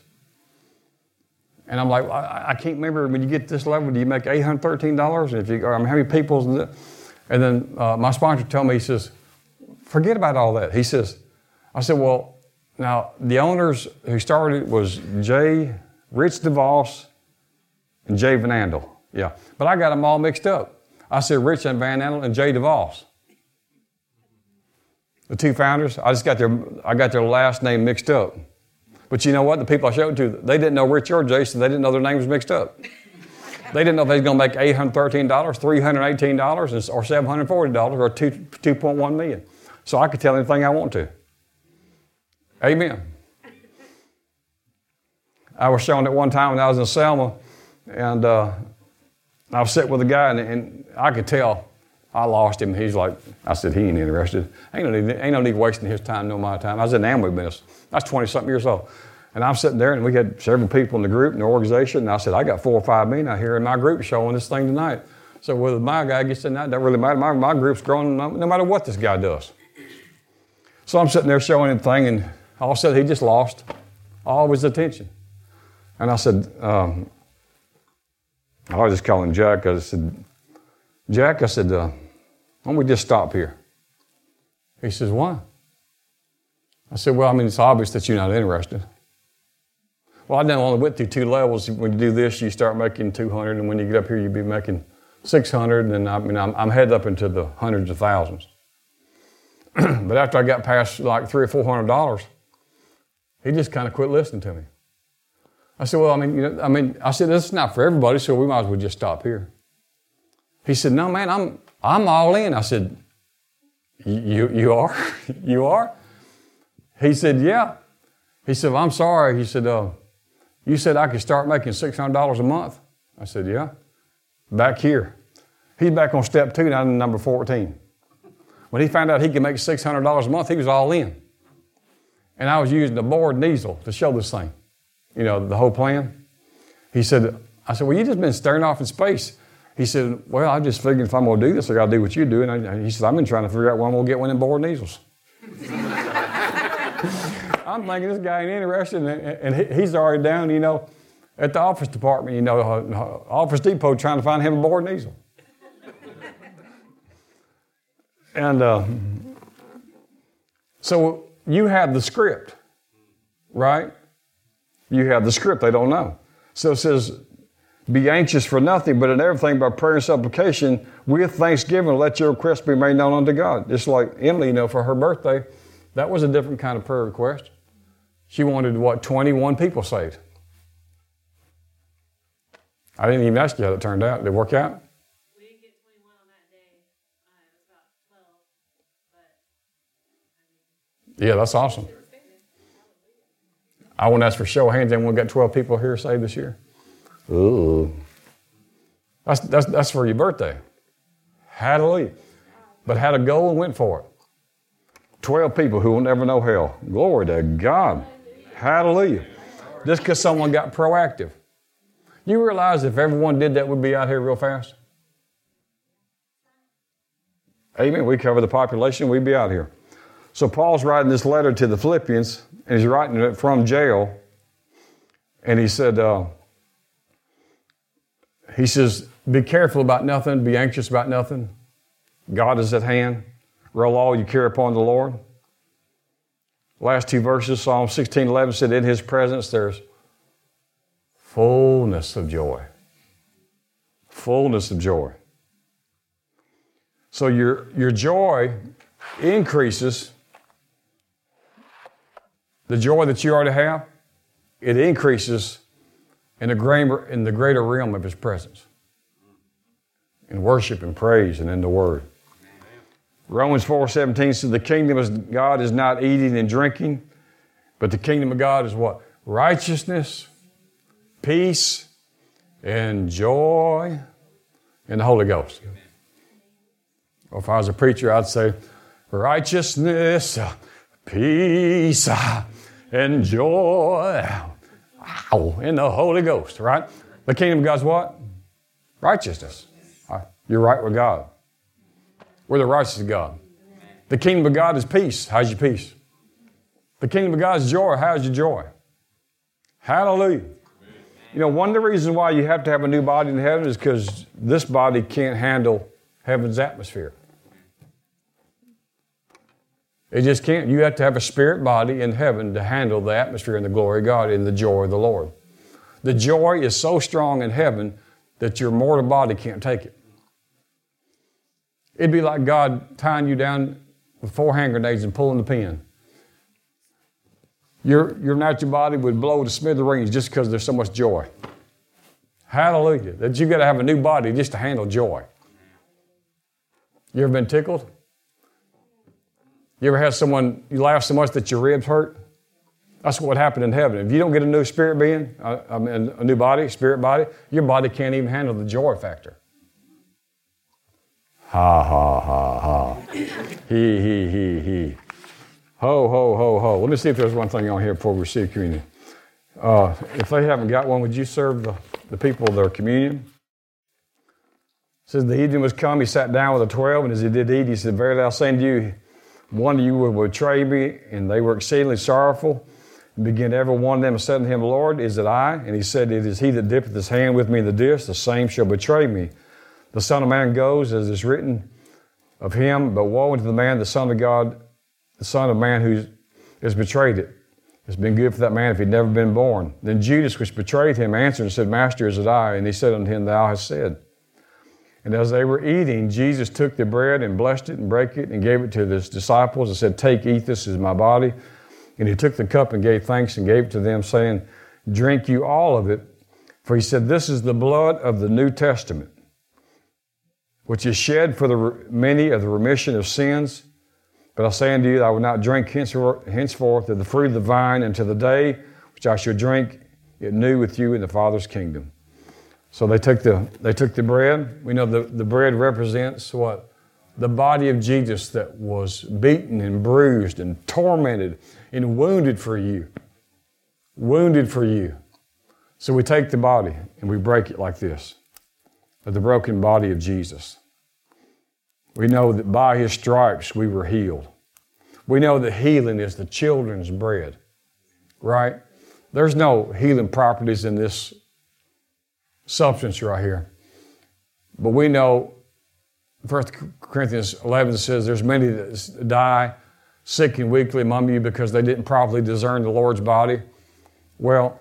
S1: And I'm like, I, I can't remember when you get this level, do you make $813? And if you, I mean, how many people? And then uh, my sponsor told me, he says, forget about all that. He says, I said, well, now, the owners who started it was Jay, Rich DeVos, and Jay Van Andel. Yeah. But I got them all mixed up. I said Rich and Van Andel and Jay DeVos. The two founders, I just got their, I got their last name mixed up. But you know what? The people I showed it to, they didn't know Rich or Jason. they didn't know their names mixed up. [laughs] They didn't know if they was going to make $813, $318, or $740, or 2, 2.1 million. So I could tell anything I want to. Amen. I was showing it one time when I was in Selma, and uh, I was sitting with a guy, and, and, I could tell I lost him. He's like, I said, he ain't interested. Ain't no need, ain't no need wasting his time, no my time. I was in the Amway business. Was 20 something years old. And I'm sitting there, and we had several people in the group, in the organization, and I said, I got four or five men out here in my group showing this thing tonight. So whether my guy gets in that, doesn't really matter. My, my group's growing no, no matter what this guy does. So I'm sitting there showing him thing, and all of a sudden, he just lost all of his attention. And I said, um, I was just calling Jack. I said, Jack, I said, uh, why don't we just stop here? He says, why? I said, well, I mean, it's obvious that you're not interested. Well, I done only went through two levels. When you do this, you start making 200, and when you get up here, you'll be making 600, and I mean, I'm, I'm headed up into the hundreds of thousands. [clears throat] but after I got past like three or four hundred dollars, he just kind of quit listening to me. I said, Well, I mean, you know, I mean, I said, this is not for everybody, so we might as well just stop here. He said, No, man, I'm I'm all in. I said, You you are? [laughs] you are? He said, Yeah. He said, well, I'm sorry. He said, uh, you said I could start making $600 a month. I said, Yeah. Back here. He's back on step two, now number 14. When he found out he could make $600 a month, he was all in. And I was using the board and easel to show this thing, you know, the whole plan. He said, I said, well, you just been staring off in space. He said, well, I just figured if I'm going to do this, I got to do what you do. And I, he said, I've been trying to figure out when I'm going to get one in board and easels. I'm thinking this guy ain't interested, and, and he's already down, you know, at the office department, you know, uh, Office Depot trying to find him a board and easel. and uh, so you have the script, right? You have the script, they don't know. So it says, be anxious for nothing, but in everything by prayer and supplication with thanksgiving, let your request be made known unto God. Just like Emily, you know, for her birthday, that was a different kind of prayer request. She wanted, what, 21 people saved. I didn't even ask you how it turned out. Did it work out? Yeah, that's awesome. I want to ask for show of hands. Anyone got 12 people here saved this year? Ooh. That's, that's, that's for your birthday. Hallelujah. But had a goal and went for it. 12 people who will never know hell. Glory to God. Hallelujah. Just because someone got proactive. You realize if everyone did that, we'd be out here real fast? Amen. We cover the population, we'd be out here. So Paul's writing this letter to the Philippians, and he's writing it from jail. And he said, uh, he says, be careful about nothing, be anxious about nothing. God is at hand. Roll all you care upon the Lord. Last two verses, Psalm 16 11 said, In his presence there's fullness of joy. Fullness of joy. So your, your joy increases the joy that you already have, it increases in the greater, in the greater realm of His presence, in worship and praise and in the Word. Romans 4:17 says the kingdom of God is not eating and drinking, but the kingdom of God is what? Righteousness, peace, and joy in the Holy Ghost. Or if I was a preacher, I'd say righteousness, peace, and joy. In the Holy Ghost, right? The kingdom of God's what? Righteousness. Uh, you're right with God. We're the righteous of God. The kingdom of God is peace. How's your peace? The kingdom of God is joy. How's your joy? Hallelujah. You know, one of the reasons why you have to have a new body in heaven is because this body can't handle heaven's atmosphere. It just can't. You have to have a spirit body in heaven to handle the atmosphere and the glory of God and the joy of the Lord. The joy is so strong in heaven that your mortal body can't take it. It'd be like God tying you down with four hand grenades and pulling the pin. Your, your natural body would blow to smithereens just because there's so much joy. Hallelujah. That you got to have a new body just to handle joy. You ever been tickled? You ever had someone, you laugh so much that your ribs hurt? That's what would happen in heaven. If you don't get a new spirit being, uh, I mean, a new body, spirit body, your body can't even handle the joy factor. Ha, ha, ha, ha. he, he, he, he. Ho, ho, ho, ho. Let me see if there's one thing on here before we receive communion. Uh, if they haven't got one, would you serve the, the people their communion? It says the evening was come, he sat down with the twelve, and as he did eat, he said, Verily I say unto you, one of you will betray me. And they were exceedingly sorrowful. And began every one of them and said unto him, Lord, is it I? And he said, It is he that dippeth his hand with me in the dish, the same shall betray me. The Son of Man goes as is written of him, but woe unto the man, the Son of God, the Son of Man who has betrayed it. It's been good for that man if he'd never been born. Then Judas, which betrayed him, answered and said, Master, is it I? And he said unto him, Thou hast said. And as they were eating, Jesus took the bread and blessed it and broke it and gave it to his disciples and said, Take, eat, this is my body. And he took the cup and gave thanks and gave it to them, saying, Drink you all of it. For he said, This is the blood of the New Testament, which is shed for the many of the remission of sins. But I say unto you, I will not drink henceforth of the fruit of the vine until the day which I shall drink it new with you in the Father's kingdom. So they took the, they took the bread. We know the, the bread represents what? The body of Jesus that was beaten and bruised and tormented and wounded for you. Wounded for you. So we take the body and we break it like this the broken body of Jesus. We know that by his stripes we were healed. We know that healing is the children's bread, right? There's no healing properties in this substance right here. But we know 1 Corinthians 11 says there's many that die sick and weakly among you because they didn't properly discern the Lord's body. Well,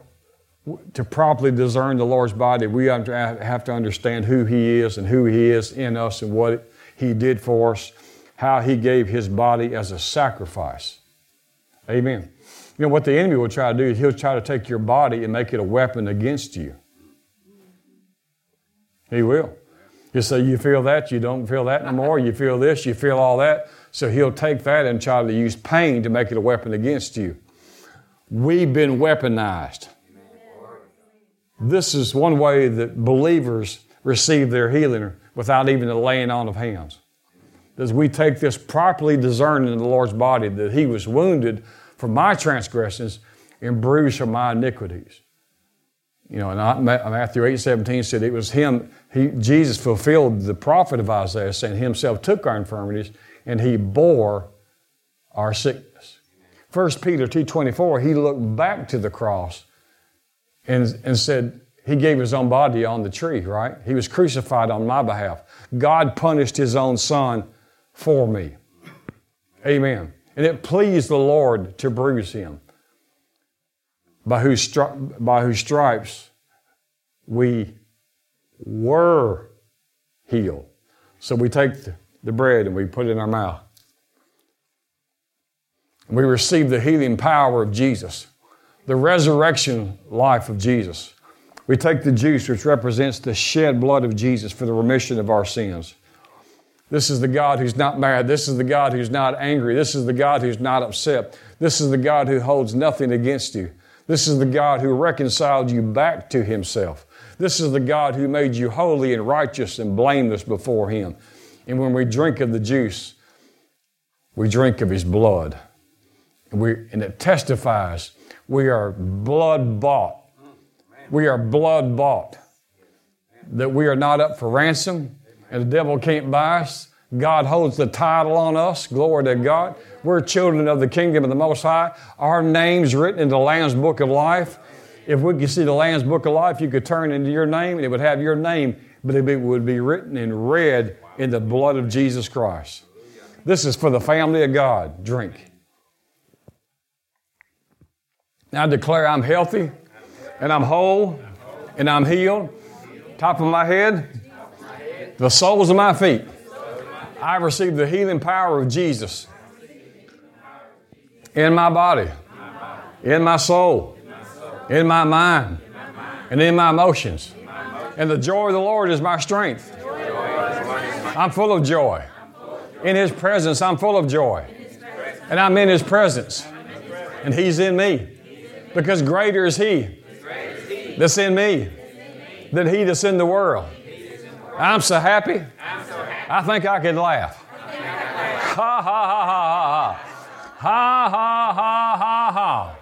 S1: to properly discern the Lord's body, we have to understand who He is and who He is in us and what He did for us, how He gave His body as a sacrifice. Amen. You know what the enemy will try to do he'll try to take your body and make it a weapon against you. He will. He'll say, You feel that, you don't feel that anymore. You feel this, you feel all that. So he'll take that and try to use pain to make it a weapon against you. We've been weaponized. This is one way that believers receive their healing without even the laying on of hands. As we take this properly discerning in the Lord's body that He was wounded for my transgressions and bruised for my iniquities. You know, and Matthew 8 17 said it was Him, he, Jesus fulfilled the prophet of Isaiah, saying Himself took our infirmities and He bore our sickness. 1 Peter 2.24, he looked back to the cross and, and said, he gave his own body on the tree, right? He was crucified on my behalf. God punished his own son for me. Amen. And it pleased the Lord to bruise him, by whose, stri- by whose stripes we were healed. So we take the, the bread and we put it in our mouth. We receive the healing power of Jesus, the resurrection life of Jesus. We take the juice, which represents the shed blood of Jesus for the remission of our sins. This is the God who's not mad. This is the God who's not angry. This is the God who's not upset. This is the God who holds nothing against you. This is the God who reconciled you back to Himself. This is the God who made you holy and righteous and blameless before Him. And when we drink of the juice, we drink of His blood. And, we, and it testifies we are blood bought. We are blood bought. That we are not up for ransom and the devil can't buy us. God holds the title on us. Glory to God. We're children of the kingdom of the Most High. Our name's written in the Lamb's Book of Life. If we could see the Lamb's Book of Life, you could turn into your name and it would have your name, but it would be written in red in the blood of Jesus Christ. This is for the family of God. Drink. I declare I'm healthy and I'm whole and I'm healed. Top of my head, the soles of my feet. I receive the healing power of Jesus in my body, in my soul, in my mind, and in my emotions. And the joy of the Lord is my strength. I'm full of joy. In His presence, I'm full of joy. And I'm in His presence. And He's in me. Because greater is He that's in me than He that's in the world. I'm so happy. I think I could laugh. Ha ha ha ha. Ha ha ha ha.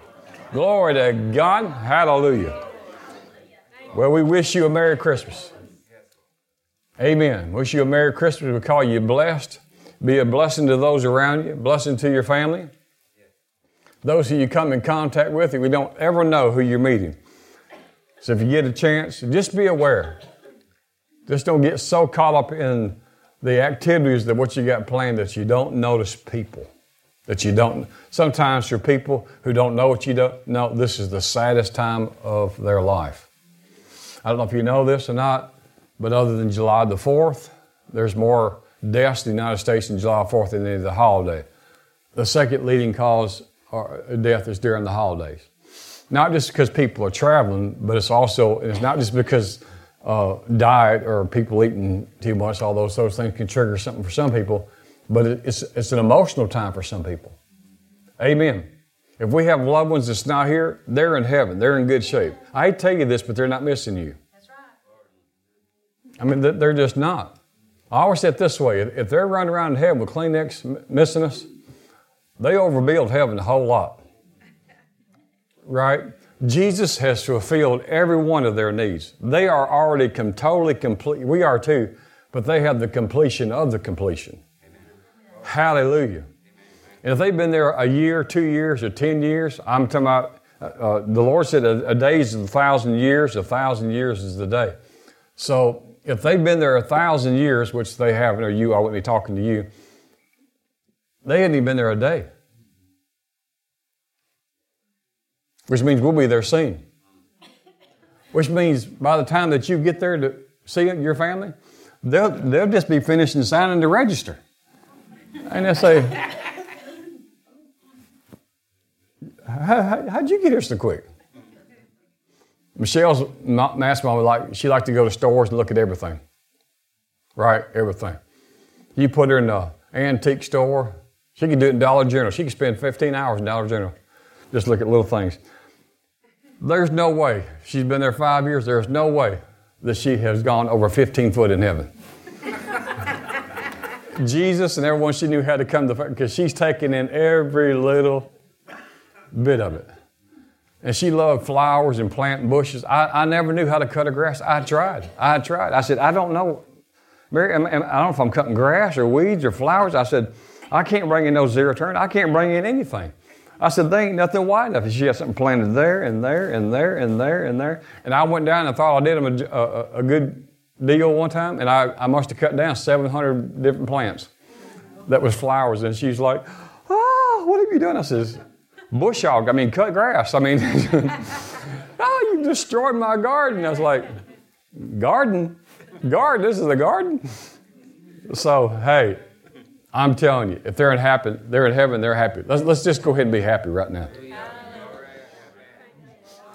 S1: Glory to God. Hallelujah. Well, we wish you a Merry Christmas. Amen. Wish you a Merry Christmas. We call you blessed. Be a blessing to those around you, blessing to your family. Those who you come in contact with, we don't ever know who you're meeting. So if you get a chance, just be aware. Just don't get so caught up in the activities that what you got planned that you don't notice people. That you don't. Sometimes for people who don't know what you don't know, this is the saddest time of their life. I don't know if you know this or not, but other than July the 4th, there's more deaths in the United States in July 4th than any of the holiday. The second leading cause of death is during the holidays. Not just because people are traveling, but it's also, it's not just because uh, diet or people eating too much, all those, those things can trigger something for some people, but it's, it's an emotional time for some people. Amen. If we have loved ones that's not here, they're in heaven. They're in good shape. I tell you this, but they're not missing you. That's right. I mean, they're just not. I always say it this way if they're running around in heaven with Kleenex missing us, they overbuild heaven a whole lot. Right? Jesus has fulfilled every one of their needs. They are already com- totally complete. We are too, but they have the completion of the completion. Hallelujah. And if they've been there a year, two years, or ten years, I'm talking about, uh, uh, the Lord said a, a day is a thousand years, a thousand years is the day. So if they've been there a thousand years, which they haven't, or you, I wouldn't be talking to you, they hadn't even been there a day. which means we'll be there soon. Which means by the time that you get there to see your family, they'll, they'll just be finishing signing the register. And they'll say, how, how'd you get here so quick? Michelle's mass mom like she liked to go to stores and look at everything. Right, everything. You put her in the antique store, she could do it in Dollar General. She could spend 15 hours in Dollar General just look at little things. There's no way. She's been there five years. There's no way that she has gone over 15 foot in heaven. Jesus and everyone she knew had to come to because she's taken in every little bit of it. And she loved flowers and planting bushes. I, I never knew how to cut a grass. I tried. I tried. I said, I don't know. Mary, I don't know if I'm cutting grass or weeds or flowers. I said, I can't bring in no zero turn. I can't bring in anything. I said, there ain't nothing wide enough. And she had something planted there and there and there and there and there. And I went down and thought I did them a, a, a good deal one time, and I, I must have cut down 700 different plants that was flowers. And she's like, oh, what have you done? I says, bush hog. I mean, cut grass. I mean, oh, [laughs] you destroyed my garden. I was like, garden? Garden? This is a garden? So, hey, I'm telling you, if they're in heaven, they're in heaven, they're happy. Let's, let's just go ahead and be happy right now.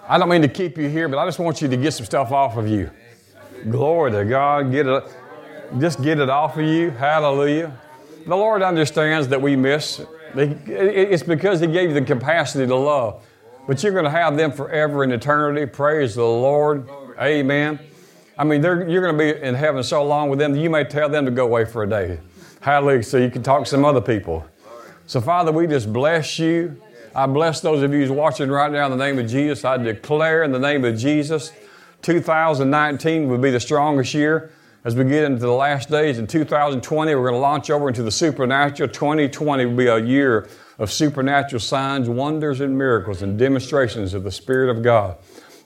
S1: I don't mean to keep you here, but I just want you to get some stuff off of you. Glory to God. Get it, just get it off of you. Hallelujah. The Lord understands that we miss. It's because He gave you the capacity to love. But you're going to have them forever in eternity. Praise the Lord. Amen. I mean, you're going to be in heaven so long with them, that you may tell them to go away for a day. Hallelujah. So you can talk to some other people. So, Father, we just bless you. I bless those of you watching right now in the name of Jesus. I declare in the name of Jesus, 2019 will be the strongest year as we get into the last days. In 2020, we're going to launch over into the supernatural. 2020 will be a year of supernatural signs, wonders, and miracles and demonstrations of the Spirit of God.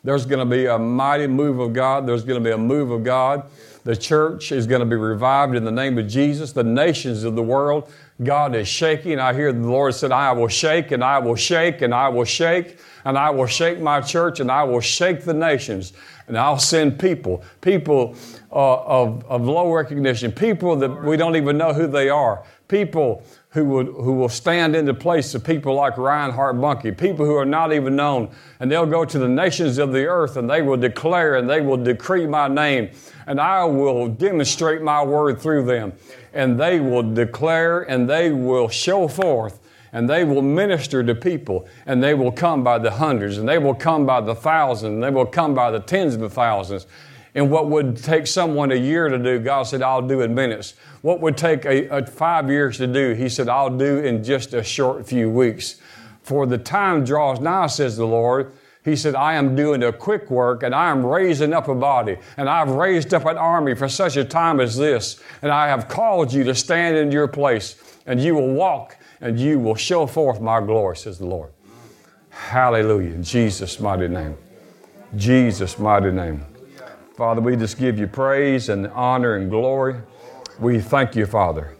S1: There's going to be a mighty move of God. There's going to be a move of God. The church is going to be revived in the name of Jesus. The nations of the world, God is shaking. I hear the Lord said, I will shake and I will shake and I will shake and I will shake my church and I will shake the nations. And I'll send people, people uh, of, of low recognition, people that we don't even know who they are, people who will, who will stand in the place of people like Reinhard Bonnke, people who are not even known. And they'll go to the nations of the earth and they will declare and they will decree my name. And I will demonstrate my word through them. And they will declare and they will show forth and they will minister to people and they will come by the hundreds and they will come by the thousands and they will come by the tens of thousands and what would take someone a year to do, God said, I'll do in minutes. What would take a, a five years to do, He said, I'll do in just a short few weeks. For the time draws nigh, says the Lord. He said, I am doing a quick work and I am raising up a body and I've raised up an army for such a time as this. And I have called you to stand in your place and you will walk and you will show forth my glory, says the Lord. Hallelujah. In Jesus' mighty name. Jesus' mighty name. Father, we just give you praise and honor and glory. We thank you, Father.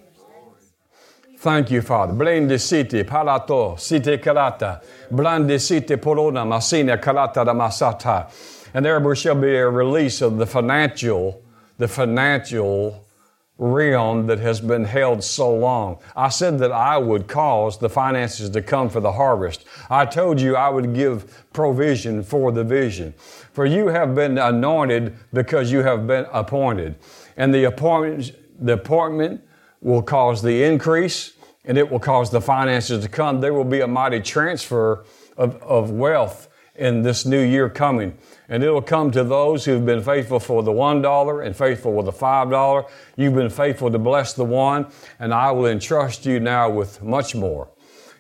S1: Thank you, Father. Blende city, palato, city kalata, blande city polona, masina kalata da masata. And there shall be a release of the financial, the financial realm that has been held so long. I said that I would cause the finances to come for the harvest. I told you I would give provision for the vision. For you have been anointed because you have been appointed. And the appointment, the appointment will cause the increase and it will cause the finances to come. There will be a mighty transfer of, of wealth in this new year coming. And it'll come to those who've been faithful for the $1 and faithful with the $5. You've been faithful to bless the one, and I will entrust you now with much more.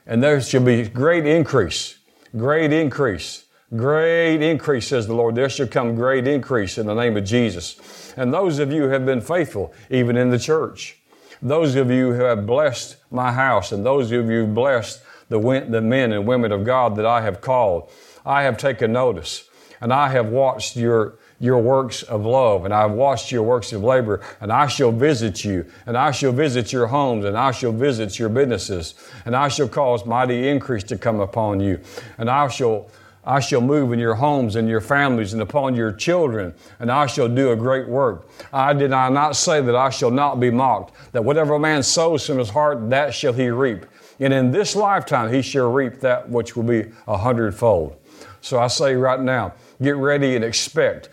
S1: And there shall be great increase, great increase, great increase, says the Lord. There shall come great increase in the name of Jesus. And those of you who have been faithful, even in the church, those of you who have blessed my house, and those of you who have blessed the, the men and women of God that I have called, I have taken notice and I have watched your your works of love, and I've watched your works of labor, and I shall visit you, and I shall visit your homes, and I shall visit your businesses, and I shall cause mighty increase to come upon you, and I shall I shall move in your homes and your families and upon your children, and I shall do a great work. I did I not say that I shall not be mocked, that whatever a man sows from his heart, that shall he reap. And in this lifetime he shall reap that which will be a hundredfold. So I say right now, get ready and expect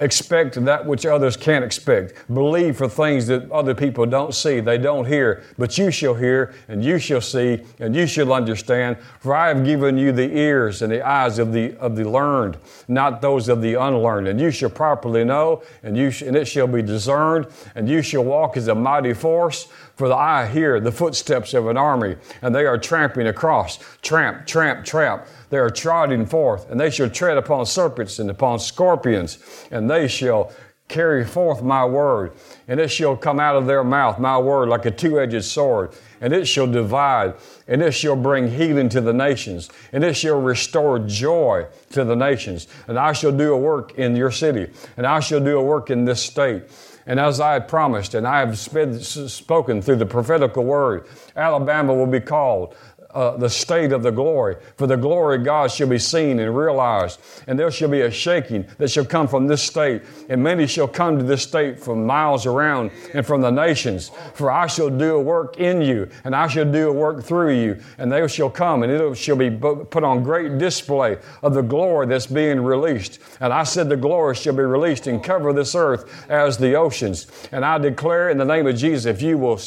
S1: Expect that which others can't expect. Believe for things that other people don't see, they don't hear, but you shall hear, and you shall see, and you shall understand. For I have given you the ears and the eyes of the of the learned, not those of the unlearned. And you shall properly know, and you sh- and it shall be discerned, and you shall walk as a mighty force. For the I hear the footsteps of an army, and they are tramping across, tramp, tramp, tramp. They are trotting forth, and they shall tread upon serpents and upon scorpions, and they shall carry forth my word, and it shall come out of their mouth, my word, like a two edged sword, and it shall divide, and it shall bring healing to the nations, and it shall restore joy to the nations. And I shall do a work in your city, and I shall do a work in this state. And as I promised, and I have spoken through the prophetical word, Alabama will be called uh, the state of the glory. For the glory of God shall be seen and realized, and there shall be a shaking that shall come from this state, and many shall come to this state from miles around and from the nations. For I shall do a work in you, and I shall do a work through you, and they shall come, and it shall be put on great display of the glory that's being released. And I said, The glory shall be released and cover this earth as the oceans. And I declare in the name of Jesus, if you will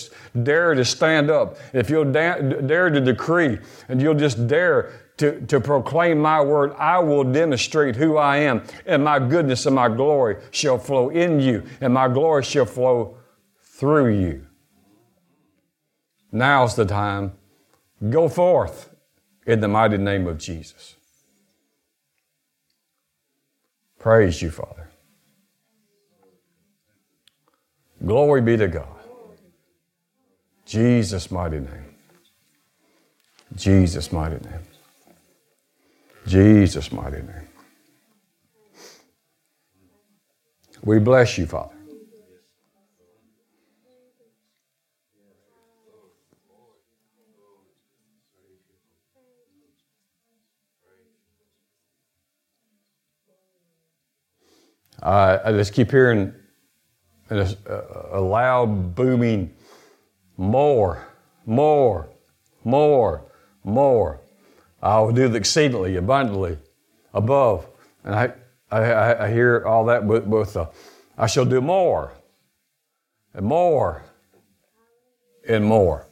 S1: dare to stand up, if you'll da- dare to decree, and you'll just dare to, to proclaim my word, I will demonstrate who I am, and my goodness and my glory shall flow in you, and my glory shall flow through you. Now's the time. Go forth in the mighty name of Jesus. Praise you, Father. Glory be to God. Jesus' mighty name. Jesus' mighty name. Jesus' mighty name. We bless you, Father. Uh, I just keep hearing a, a loud, booming more, more, more, more. I will do exceedingly, abundantly, above. And I, I, I hear all that with, with uh, I shall do more, and more, and more.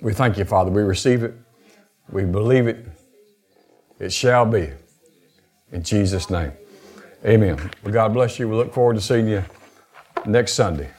S1: We thank you, Father. We receive it. We believe it. It shall be. In Jesus' name. Amen. Well, God bless you. We look forward to seeing you next Sunday.